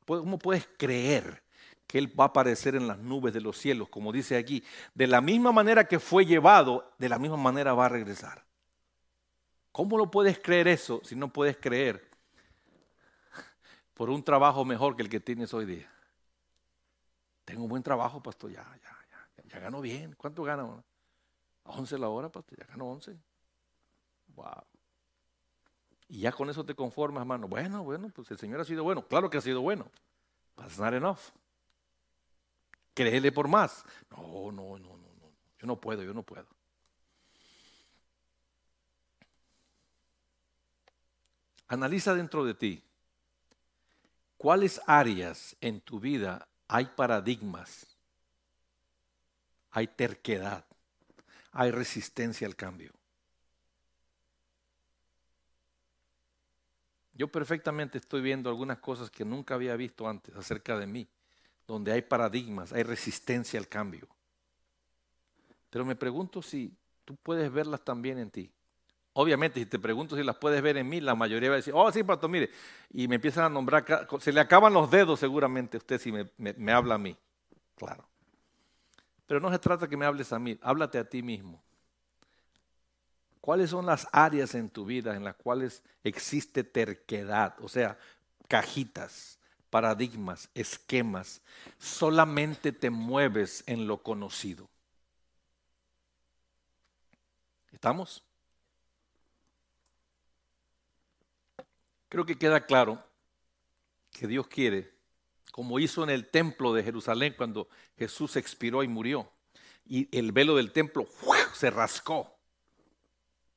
cómo puedes creer que Él va a aparecer en las nubes de los cielos, como dice aquí? De la misma manera que fue llevado, de la misma manera va a regresar. ¿Cómo lo puedes creer eso si no puedes creer por un trabajo mejor que el que tienes hoy día? Tengo un buen trabajo, pastor, ya, ya, ya, ya gano bien. ¿Cuánto gano? A 11 la hora, pastor, ya gano 11. Wow. Y ya con eso te conformas, hermano. Bueno, bueno, pues el Señor ha sido bueno. Claro que ha sido bueno. It's not enough. Créele por más. No, no, no, no, no. Yo no puedo, yo no puedo. Analiza dentro de ti. ¿Cuáles áreas en tu vida hay paradigmas? Hay terquedad. Hay resistencia al cambio. Yo perfectamente estoy viendo algunas cosas que nunca había visto antes acerca de mí, donde hay paradigmas, hay resistencia al cambio. Pero me pregunto si tú puedes verlas también en ti. Obviamente, si te pregunto si las puedes ver en mí, la mayoría va a decir, oh, sí, pastor, mire, y me empiezan a nombrar, se le acaban los dedos seguramente a usted si me, me habla a mí. Claro. Pero no se trata que me hables a mí, háblate a ti mismo. ¿Cuáles son las áreas en tu vida en las cuales existe terquedad? O sea, cajitas, paradigmas, esquemas. Solamente te mueves en lo conocido. ¿Estamos? Creo que queda claro que Dios quiere, como hizo en el templo de Jerusalén cuando Jesús expiró y murió, y el velo del templo se rascó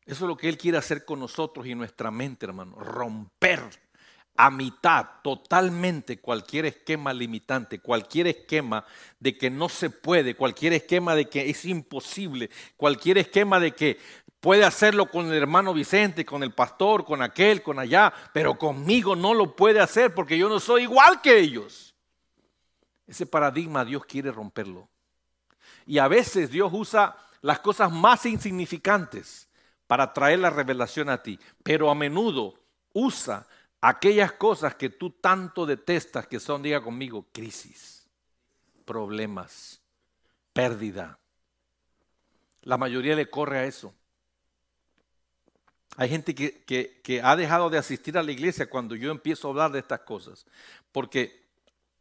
eso es lo que Él quiere hacer con nosotros y nuestra mente, hermano. Romper a mitad totalmente cualquier esquema limitante, cualquier esquema de que no se puede, cualquier esquema de que es imposible, cualquier esquema de que puede hacerlo con el hermano Vicente, con el pastor, con aquel, con allá, pero conmigo no lo puede hacer porque yo no soy igual que ellos. Ese paradigma Dios quiere romperlo. Y a veces Dios usa las cosas más insignificantes para traer la revelación a ti, pero a menudo usa aquellas cosas que tú tanto detestas, que son, diga conmigo, crisis, problemas, pérdida. La mayoría le corre a eso. Hay gente que, que, ha dejado de asistir a la iglesia cuando yo empiezo a hablar de estas cosas, porque,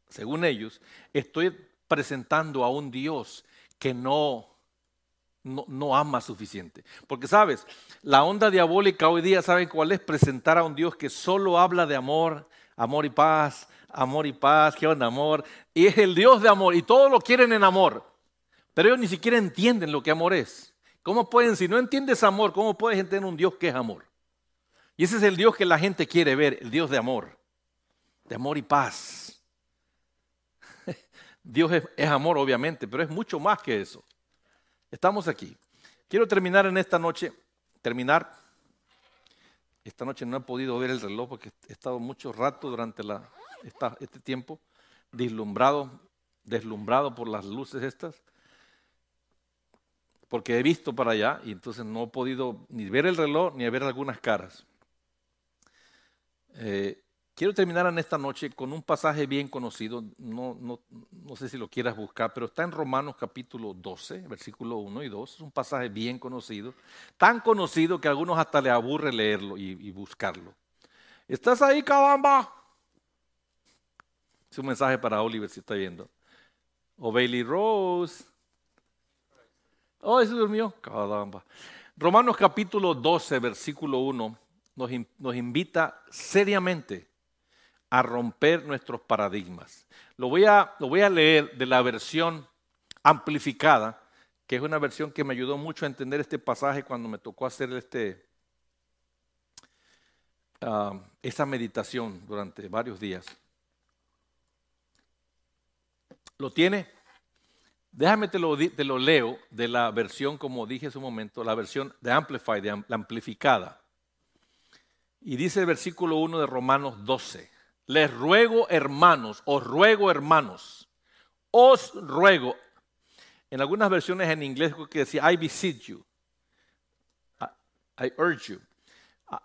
según ellos, estoy presentando a un Dios que no no, ama suficiente. Porque sabes, la onda diabólica hoy día, ¿saben cuál es? Presentar a un Dios que solo habla de amor, amor y paz, amor y paz, ¿qué onda amor? Y es el Dios de amor y todos lo quieren en amor. Pero ellos ni siquiera entienden lo que amor es. ¿Cómo pueden, si no entiendes amor, cómo puedes entender un Dios que es amor? Y ese es el Dios que la gente quiere ver, el Dios de amor, de amor y paz. Dios es amor, obviamente, pero es mucho más que eso. Estamos aquí. Quiero terminar en esta noche, terminar. Esta noche no he podido ver el reloj porque he estado mucho rato durante este tiempo deslumbrado, deslumbrado por las luces estas, porque he visto para allá y entonces no he podido ni ver el reloj ni ver algunas caras. Eh, quiero terminar en esta noche con un pasaje bien conocido, no, no, no, sé si lo quieras buscar, pero está en Romanos capítulo 12, versículo 1 y 2, es un pasaje bien conocido, tan conocido que a algunos hasta le aburre leerlo y, buscarlo. ¿Estás ahí, cabamba? Es un mensaje para Oliver si está viendo. O Bailey Rose. Oh, ese durmió. Caramba. Romanos capítulo 12, versículo 1, nos, nos invita seriamente a romper nuestros paradigmas. Lo voy, a, lo voy a leer de la versión amplificada, que es una versión que me ayudó mucho a entender este pasaje cuando me tocó hacer este, uh, esta meditación durante varios días. ¿Lo tiene? Déjame te lo, te lo leo de la versión, como dije hace un momento, la versión de Amplify, de la amplificada. Y dice el versículo 1 de Romanos 12. Les ruego, hermanos, os ruego, hermanos, os ruego. En algunas versiones en inglés que decía, I beseech you, I urge you.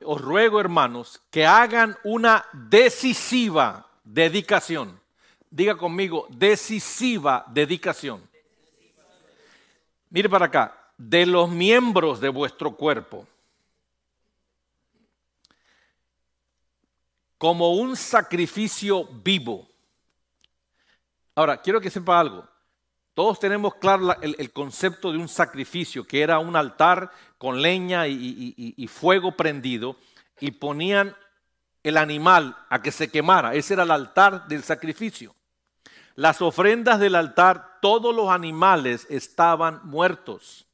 Os ruego, hermanos, que hagan una decisiva dedicación. Diga conmigo, decisiva dedicación Mire para acá, de los miembros de vuestro cuerpo, como un sacrificio vivo. Ahora, quiero que sepa algo. Todos tenemos claro el, concepto de un sacrificio, que era un altar con leña y fuego prendido, y ponían el animal a que se quemara. Ese era el altar del sacrificio. Las ofrendas del altar, todos los animales estaban muertos.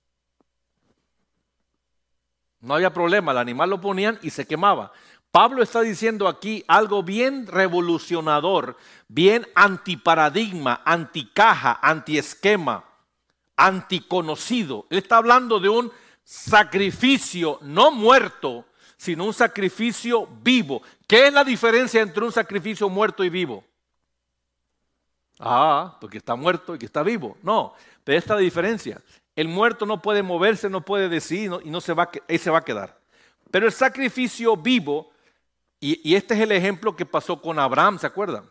No había problema, el animal lo ponían y se quemaba. Pablo está diciendo aquí algo bien revolucionador, bien antiparadigma, anticaja, antiesquema, anticonocido. Él está hablando de un sacrificio no muerto, sino un sacrificio vivo. ¿Qué es la diferencia entre un sacrificio muerto y vivo? Ah, porque está muerto y que está vivo. No, pero esta es la diferencia. El muerto no puede moverse, no puede decir y no se va, se va a quedar. Pero el sacrificio vivo, y, este es el ejemplo que pasó con Abraham, ¿se acuerdan?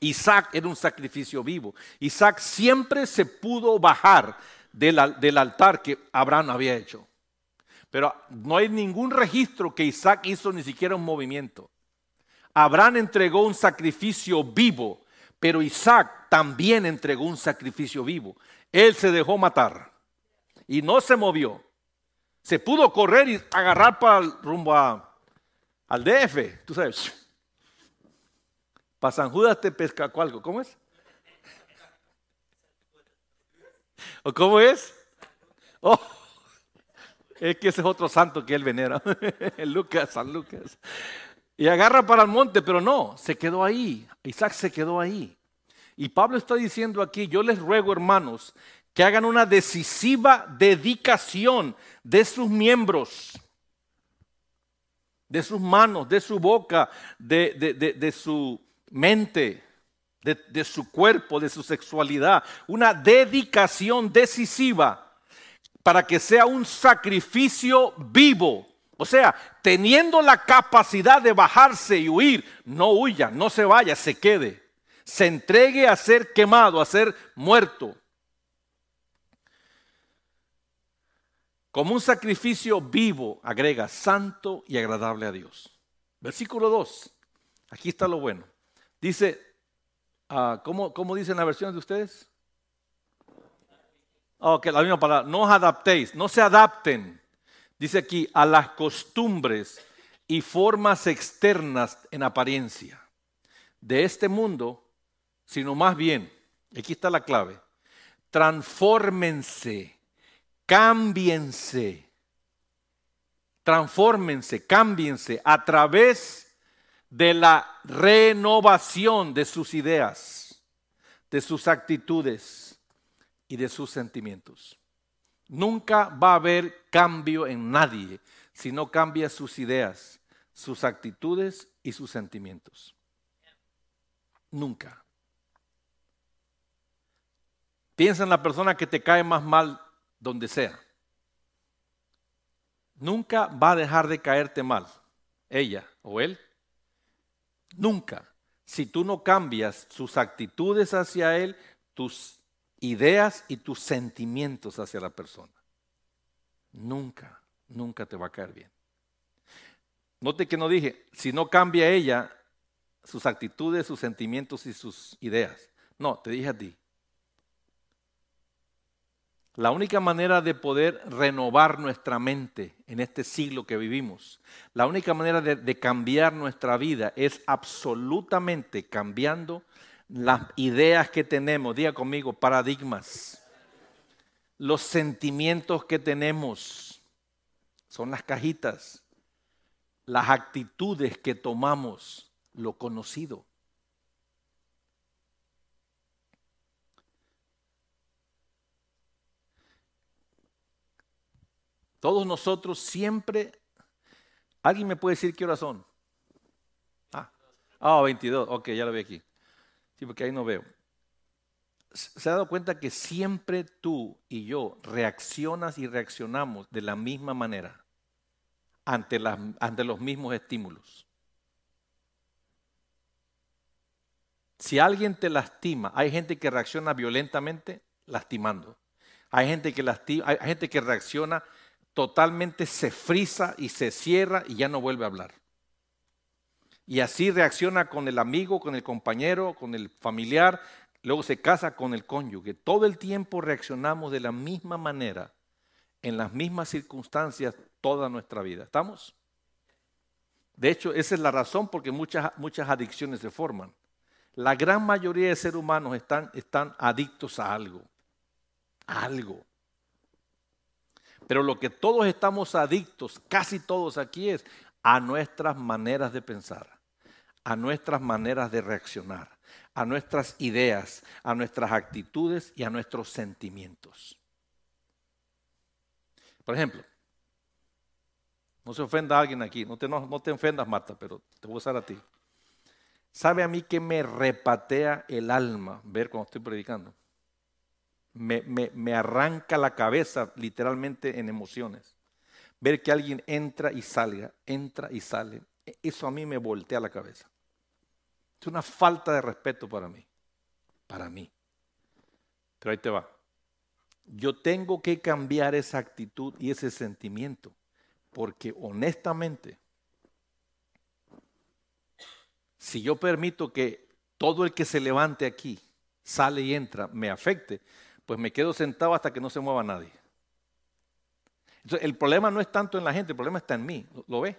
Isaac era un sacrificio vivo. Isaac siempre se pudo bajar del, del altar que Abraham había hecho. Pero no hay ningún registro que Isaac hizo ni siquiera un movimiento. Abraham entregó un sacrificio vivo pero Isaac también entregó un sacrificio vivo. Él se dejó matar y no se movió. Se pudo correr y agarrar para el rumbo al DF. Tú sabes. Para San Judas te pesca algo. ¿Cómo es? ¿O cómo es? Oh, es que ese es otro santo que él venera. Lucas, San Lucas. Y agarra para el monte, pero no, se quedó ahí. Isaac se quedó ahí. Y Pablo está diciendo aquí, yo les ruego hermanos, que hagan una decisiva dedicación de sus miembros, de sus manos, de su boca, de, su mente, de su cuerpo, de su sexualidad. Una dedicación decisiva para que sea un sacrificio vivo o sea, teniendo la capacidad de bajarse y huir, no huya, no se vaya, se quede. Se entregue a ser quemado, a ser muerto. Como un sacrificio vivo, agrega, santo y agradable a Dios. Versículo 2. Aquí está lo bueno. Dice, uh, ¿cómo, ¿cómo dice en la versión de ustedes? Ok, la misma palabra. No os adaptéis, no se adapten dice aquí, a las costumbres y formas externas en apariencia de este mundo, sino más bien, aquí está la clave, transfórmense, cámbiense, transfórmense, cámbiense a través de la renovación de sus ideas, de sus actitudes y de sus sentimientos. Nunca va a haber cambio en nadie si no cambia sus ideas, sus actitudes y sus sentimientos. Nunca. Piensa en la persona que te cae más mal donde sea. Nunca va a dejar de caerte mal, ella o él, Nunca. Si tú no cambias sus actitudes hacia Él, tus ideas y tus sentimientos hacia la persona. Nunca, nunca te va a caer bien. Note que no dije, si no cambia ella sus actitudes, sus sentimientos y sus ideas. No, te dije a ti. La única manera de poder renovar nuestra mente en este siglo que vivimos, la única manera de, cambiar nuestra vida es absolutamente cambiando las ideas que tenemos. Diga conmigo, paradigmas. Los sentimientos que tenemos son las cajitas. Las actitudes que tomamos, lo conocido. Todos nosotros siempre, ¿alguien me puede decir qué horas son? Ah, ah 22, ok, ya lo vi aquí. Sí, porque ahí no veo. ¿Se ha dado cuenta que siempre tú y yo reaccionas y reaccionamos de la misma manera ante, ante los mismos estímulos? Si alguien te lastima, hay gente que reacciona violentamente lastimando. Hay gente que, lastima, hay gente que reacciona totalmente se frisa y se cierra y ya no vuelve a hablar. Y así reacciona con el amigo, con el compañero, con el familiar, luego se casa con el cónyuge. Todo el tiempo reaccionamos de la misma manera, en las mismas circunstancias, toda nuestra vida. ¿Estamos? De hecho, esa es la razón porque muchas, muchas adicciones se forman. La gran mayoría de seres humanos están, están adictos a algo. A algo. Pero lo que todos estamos adictos, casi todos aquí, es a nuestras maneras de pensar, a nuestras maneras de reaccionar, a nuestras ideas, a nuestras actitudes y a nuestros sentimientos. Por ejemplo, no se ofenda a alguien aquí, no te, ofendas Marta, pero te voy a usar a ti. ¿Sabe a mí que me repatea el alma ver cuando estoy predicando? Me, arranca la cabeza literalmente en emociones. Ver que alguien entra y salga, entra y sale, e, eso a mí me voltea la cabeza. Es una falta de respeto para mí, para mí. Pero ahí te va. Yo tengo que cambiar esa actitud y ese sentimiento, porque honestamente, si yo permito que todo el que se levante aquí, sale y entra, me afecte, pues me quedo sentado hasta que no se mueva nadie. Entonces, el problema no es tanto en la gente, el problema está en mí, ¿lo, ve?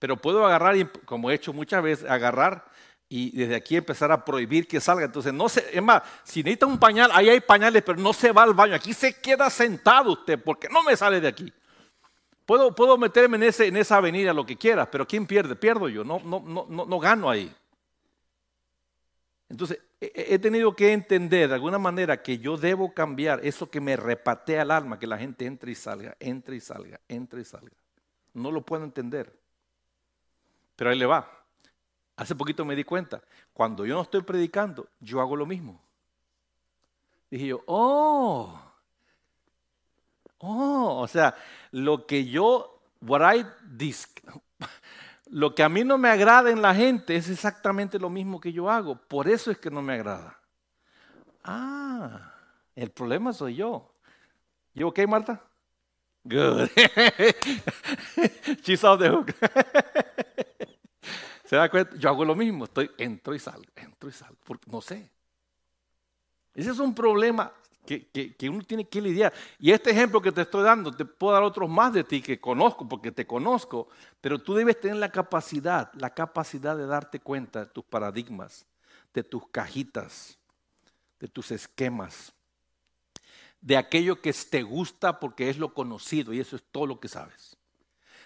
Pero puedo agarrar, como he hecho muchas veces, agarrar y desde aquí empezar a prohibir que salga. Entonces, no se, es más, si necesita un pañal, ahí hay pañales, pero no se va al baño. Aquí se queda sentado usted, porque no me sale de aquí. Puedo, puedo meterme en, en esa avenida lo que quiera, pero ¿quién pierde? Pierdo yo, no, no, no, no, no gano ahí. Entonces, he tenido que entender de alguna manera que yo debo cambiar eso que me repatea el alma, que la gente entre y salga, entre y salga, entre y salga. No lo puedo entender. Pero ahí le va. Hace poquito me di cuenta, cuando yo no estoy predicando, yo hago lo mismo. Dije yo, oh, oh, o sea, lo que yo, what I, lo que a mí no me agrada en la gente es exactamente lo mismo que yo hago. Por eso es que no me agrada. Ah, el problema soy yo. ¿You okay, Marta? Good. She's off the hook. ¿Se da cuenta? Yo hago lo mismo. Entro y salgo, entro y salgo. Porque no sé. Ese es un problema que, uno tiene que lidiar. Y este ejemplo que te estoy dando, te puedo dar otros más de ti que conozco, porque te conozco, pero tú debes tener la capacidad, la capacidad de darte cuenta de tus paradigmas, de tus cajitas, de tus esquemas, de aquello que te gusta porque es lo conocido y eso es todo lo que sabes.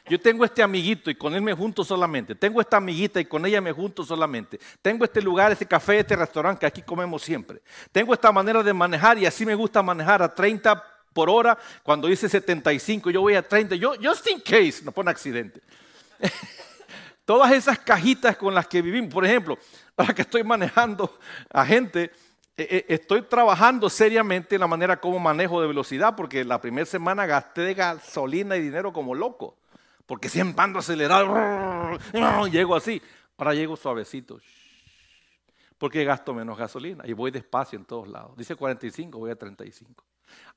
Yo tengo este amiguito y con él me junto solamente. Tengo esta amiguita y con ella me junto solamente. Tengo este lugar, este café, este restaurante que aquí comemos siempre. Tengo esta manera de manejar y así me gusta manejar a 30 por hora. Cuando dice 75, yo voy a 30. Yo, just in case, no pone accidente. Todas esas cajitas con las que vivimos. Por ejemplo, ahora que estoy manejando a gente, eh, eh, estoy trabajando seriamente en la manera como manejo de velocidad, porque la primera semana gasté gasolina y dinero como loco porque siempre ando acelerado, llego así. Ahora llego suavecito. Porque gasto menos gasolina y voy despacio en todos lados. Dice 45, voy a 35.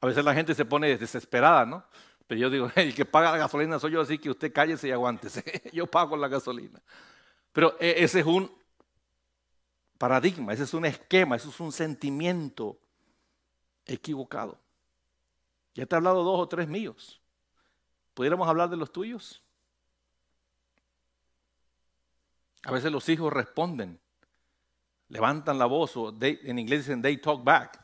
A veces la gente se pone desesperada, ¿no? Pero yo digo, el que paga la gasolina soy yo, así que usted cállese y aguántese. yo pago la gasolina. Pero e, ese es un paradigma, ese es un esquema, ese es un sentimiento equivocado. Ya te he hablado dos o tres míos. ¿Pudiéramos hablar de los tuyos? A veces los hijos responden, levantan la voz o en inglés dicen they talk back,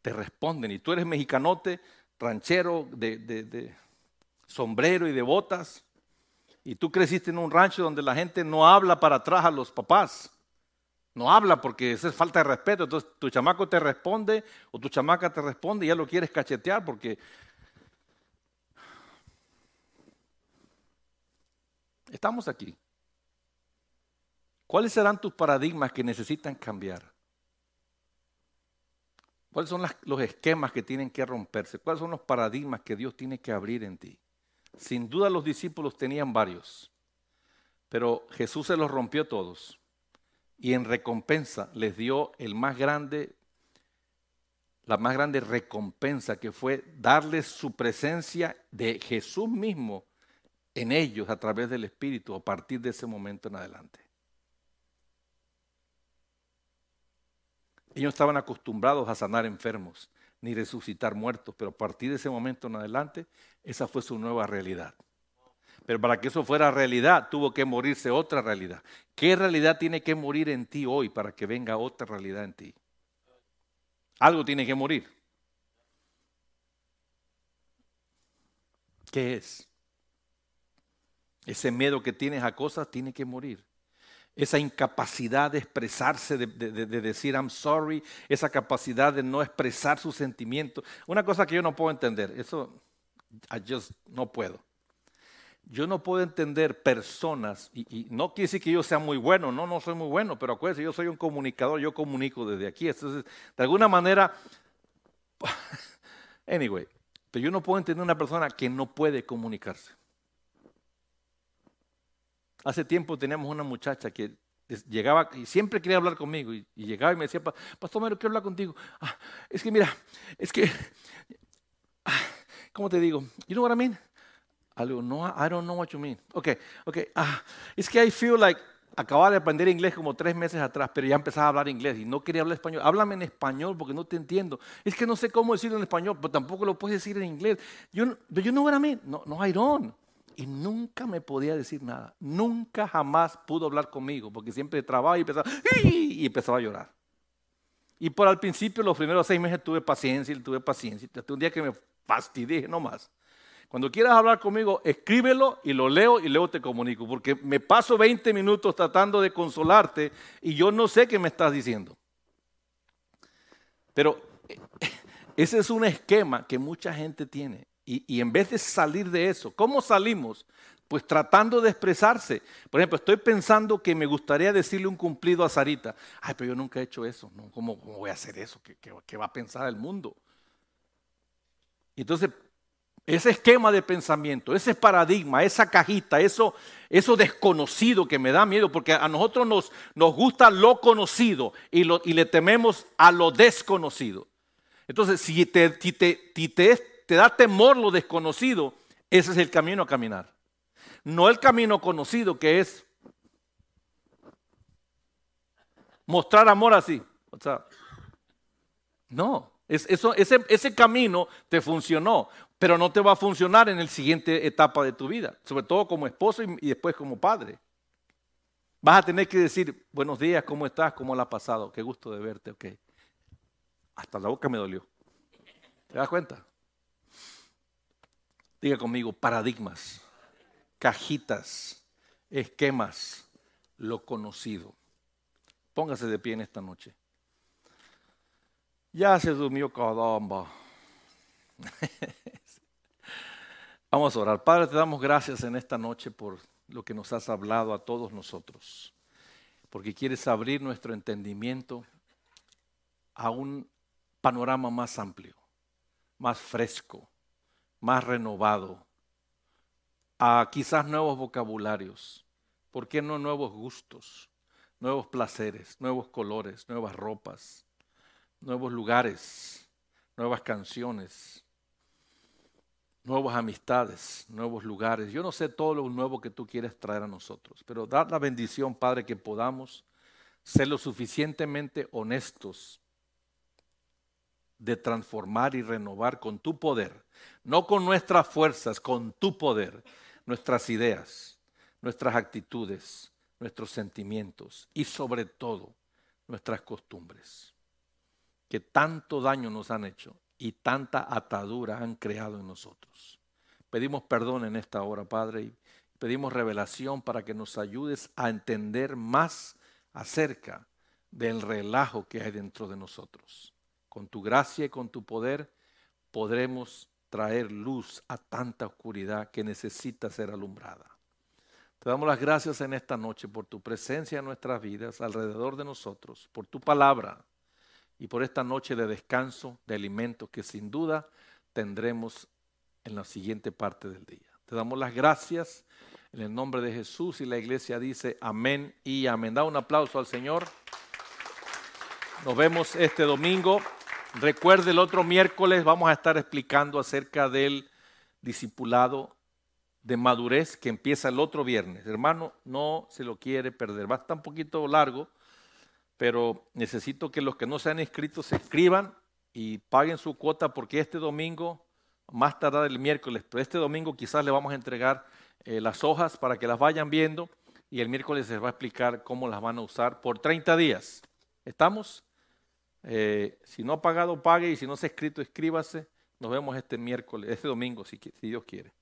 te responden y tú eres mexicanote, ranchero de, sombrero y de botas y tú creciste en un rancho donde la gente no habla para atrás a los papás. No habla porque esa es falta de respeto. Entonces tu chamaco te responde o tu chamaca te responde y ya lo quieres cachetear porque estamos aquí. ¿Cuáles serán tus paradigmas que necesitan cambiar? ¿Cuáles son los esquemas que tienen que romperse? ¿Cuáles son los paradigmas que Dios tiene que abrir en ti? Sin duda los discípulos tenían varios, pero Jesús se los rompió todos y en recompensa les dio el más grande, la más grande recompensa que fue darles su presencia de Jesús mismo en ellos a través del Espíritu a partir de ese momento en adelante. Ellos estaban acostumbrados a sanar enfermos, ni resucitar muertos, pero a partir de ese momento en adelante, esa fue su nueva realidad. Pero para que eso fuera realidad, tuvo que morirse otra realidad. ¿Qué realidad tiene que morir en ti hoy para que venga otra realidad en ti? Algo tiene que morir. ¿Qué es? Ese miedo que tienes a cosas tiene que morir esa incapacidad de expresarse, de, decir I'm sorry, esa capacidad de no expresar sus sentimientos. Una cosa que yo no puedo entender, eso I just no puedo. Yo no puedo entender personas, y, no quiere decir que yo sea muy bueno, no, no soy muy bueno, pero acuérdense, yo soy un comunicador, yo comunico desde aquí. Entonces, de alguna manera, anyway, pero yo no puedo entender una persona que no puede comunicarse. Hace tiempo teníamos una muchacha que llegaba y siempre quería hablar conmigo y, llegaba y me decía, Pastor Mero, quiero hablar contigo. Ah, es que mira, es que, ah, ¿cómo te digo? You know what I mean? Algo, no, I don't know what you mean. Ok, ok. Ah, es que I feel like, acababa de aprender inglés como tres meses atrás, pero ya empezaba a hablar inglés y no quería hablar español. Háblame en español porque no te entiendo. Es que no sé cómo decirlo en español, pero tampoco lo puedes decir en inglés. You, you know what I mean? No, no, I don't y nunca me podía decir nada. Nunca jamás pudo hablar conmigo, porque siempre trabajaba y empezaba, y empezaba a llorar. Y por al principio, los primeros seis meses tuve paciencia y tuve paciencia. Hasta un día que me fastidié, no más. Cuando quieras hablar conmigo, escríbelo y lo leo y luego te comunico, porque me paso 20 minutos tratando de consolarte y yo no sé qué me estás diciendo. Pero ese es un esquema que mucha gente tiene. Y, en vez de salir de eso, ¿cómo salimos? Pues tratando de expresarse. Por ejemplo, estoy pensando que me gustaría decirle un cumplido a Sarita. Ay, pero yo nunca he hecho eso. ¿Cómo, voy a hacer eso? ¿Qué, va a pensar el mundo? Entonces, ese esquema de pensamiento, ese paradigma, esa cajita, eso, eso desconocido que me da miedo, porque a nosotros nos, gusta lo conocido y, le tememos a lo desconocido. Entonces, si te, si si te te da temor lo desconocido, ese es el camino a caminar. No el camino conocido que es mostrar amor así. O sea, no, ese, camino te funcionó, pero no te va a funcionar en la siguiente etapa de tu vida, sobre todo como esposo y, y después como padre. Vas a tener que decir, buenos días, ¿cómo estás? ¿Cómo la has pasado? Qué gusto de verte, ok. Hasta la boca me dolió. ¿Te das cuenta? Diga conmigo, paradigmas, cajitas, esquemas, lo conocido. Póngase de pie en esta noche. Ya se durmió caramba. Vamos a orar. Padre, te damos gracias en esta noche por lo que nos has hablado a todos nosotros, porque quieres abrir nuestro entendimiento a un panorama más amplio, más fresco, más renovado, a quizás nuevos vocabularios, ¿Por qué no nuevos gustos, nuevos placeres, nuevos colores, nuevas ropas, nuevos lugares, nuevas canciones, nuevas amistades, nuevos lugares? Yo no sé todo lo nuevo que tú quieres traer a nosotros, pero da la bendición, Padre, que podamos ser lo suficientemente honestos de transformar y renovar con tu poder, no con nuestras fuerzas, con tu poder, nuestras ideas, nuestras actitudes, nuestros sentimientos y sobre todo nuestras costumbres, que tanto daño nos han hecho y tanta atadura han creado en nosotros. Pedimos perdón en esta hora, Padre, y pedimos revelación para que nos ayudes a entender más acerca del relajo que hay dentro de nosotros. Con tu gracia y con tu poder podremos traer luz a tanta oscuridad que necesita ser alumbrada. Te damos las gracias en esta noche por tu presencia en nuestras vidas, alrededor de nosotros, por tu palabra y por esta noche de descanso, de alimento que sin duda tendremos en la siguiente parte del día. Te damos las gracias en el nombre de Jesús y la iglesia dice amén y amén. Da un aplauso al Señor. Nos vemos este domingo. Recuerde, el otro miércoles vamos a estar explicando acerca del discipulado de madurez que empieza el otro viernes. Hermano, no se lo quiere perder. Va a estar un poquito largo, pero necesito que los que no se han inscrito se escriban y paguen su cuota porque este domingo, más tardar el miércoles, pero este domingo quizás le vamos a entregar eh, las hojas para que las vayan viendo y el miércoles se va a explicar cómo las van a usar por 30 días. ¿Estamos? Eh, si no ha pagado, pague y si no se ha escrito, escríbase. Nos vemos este miércoles, este domingo, si, si Dios quiere.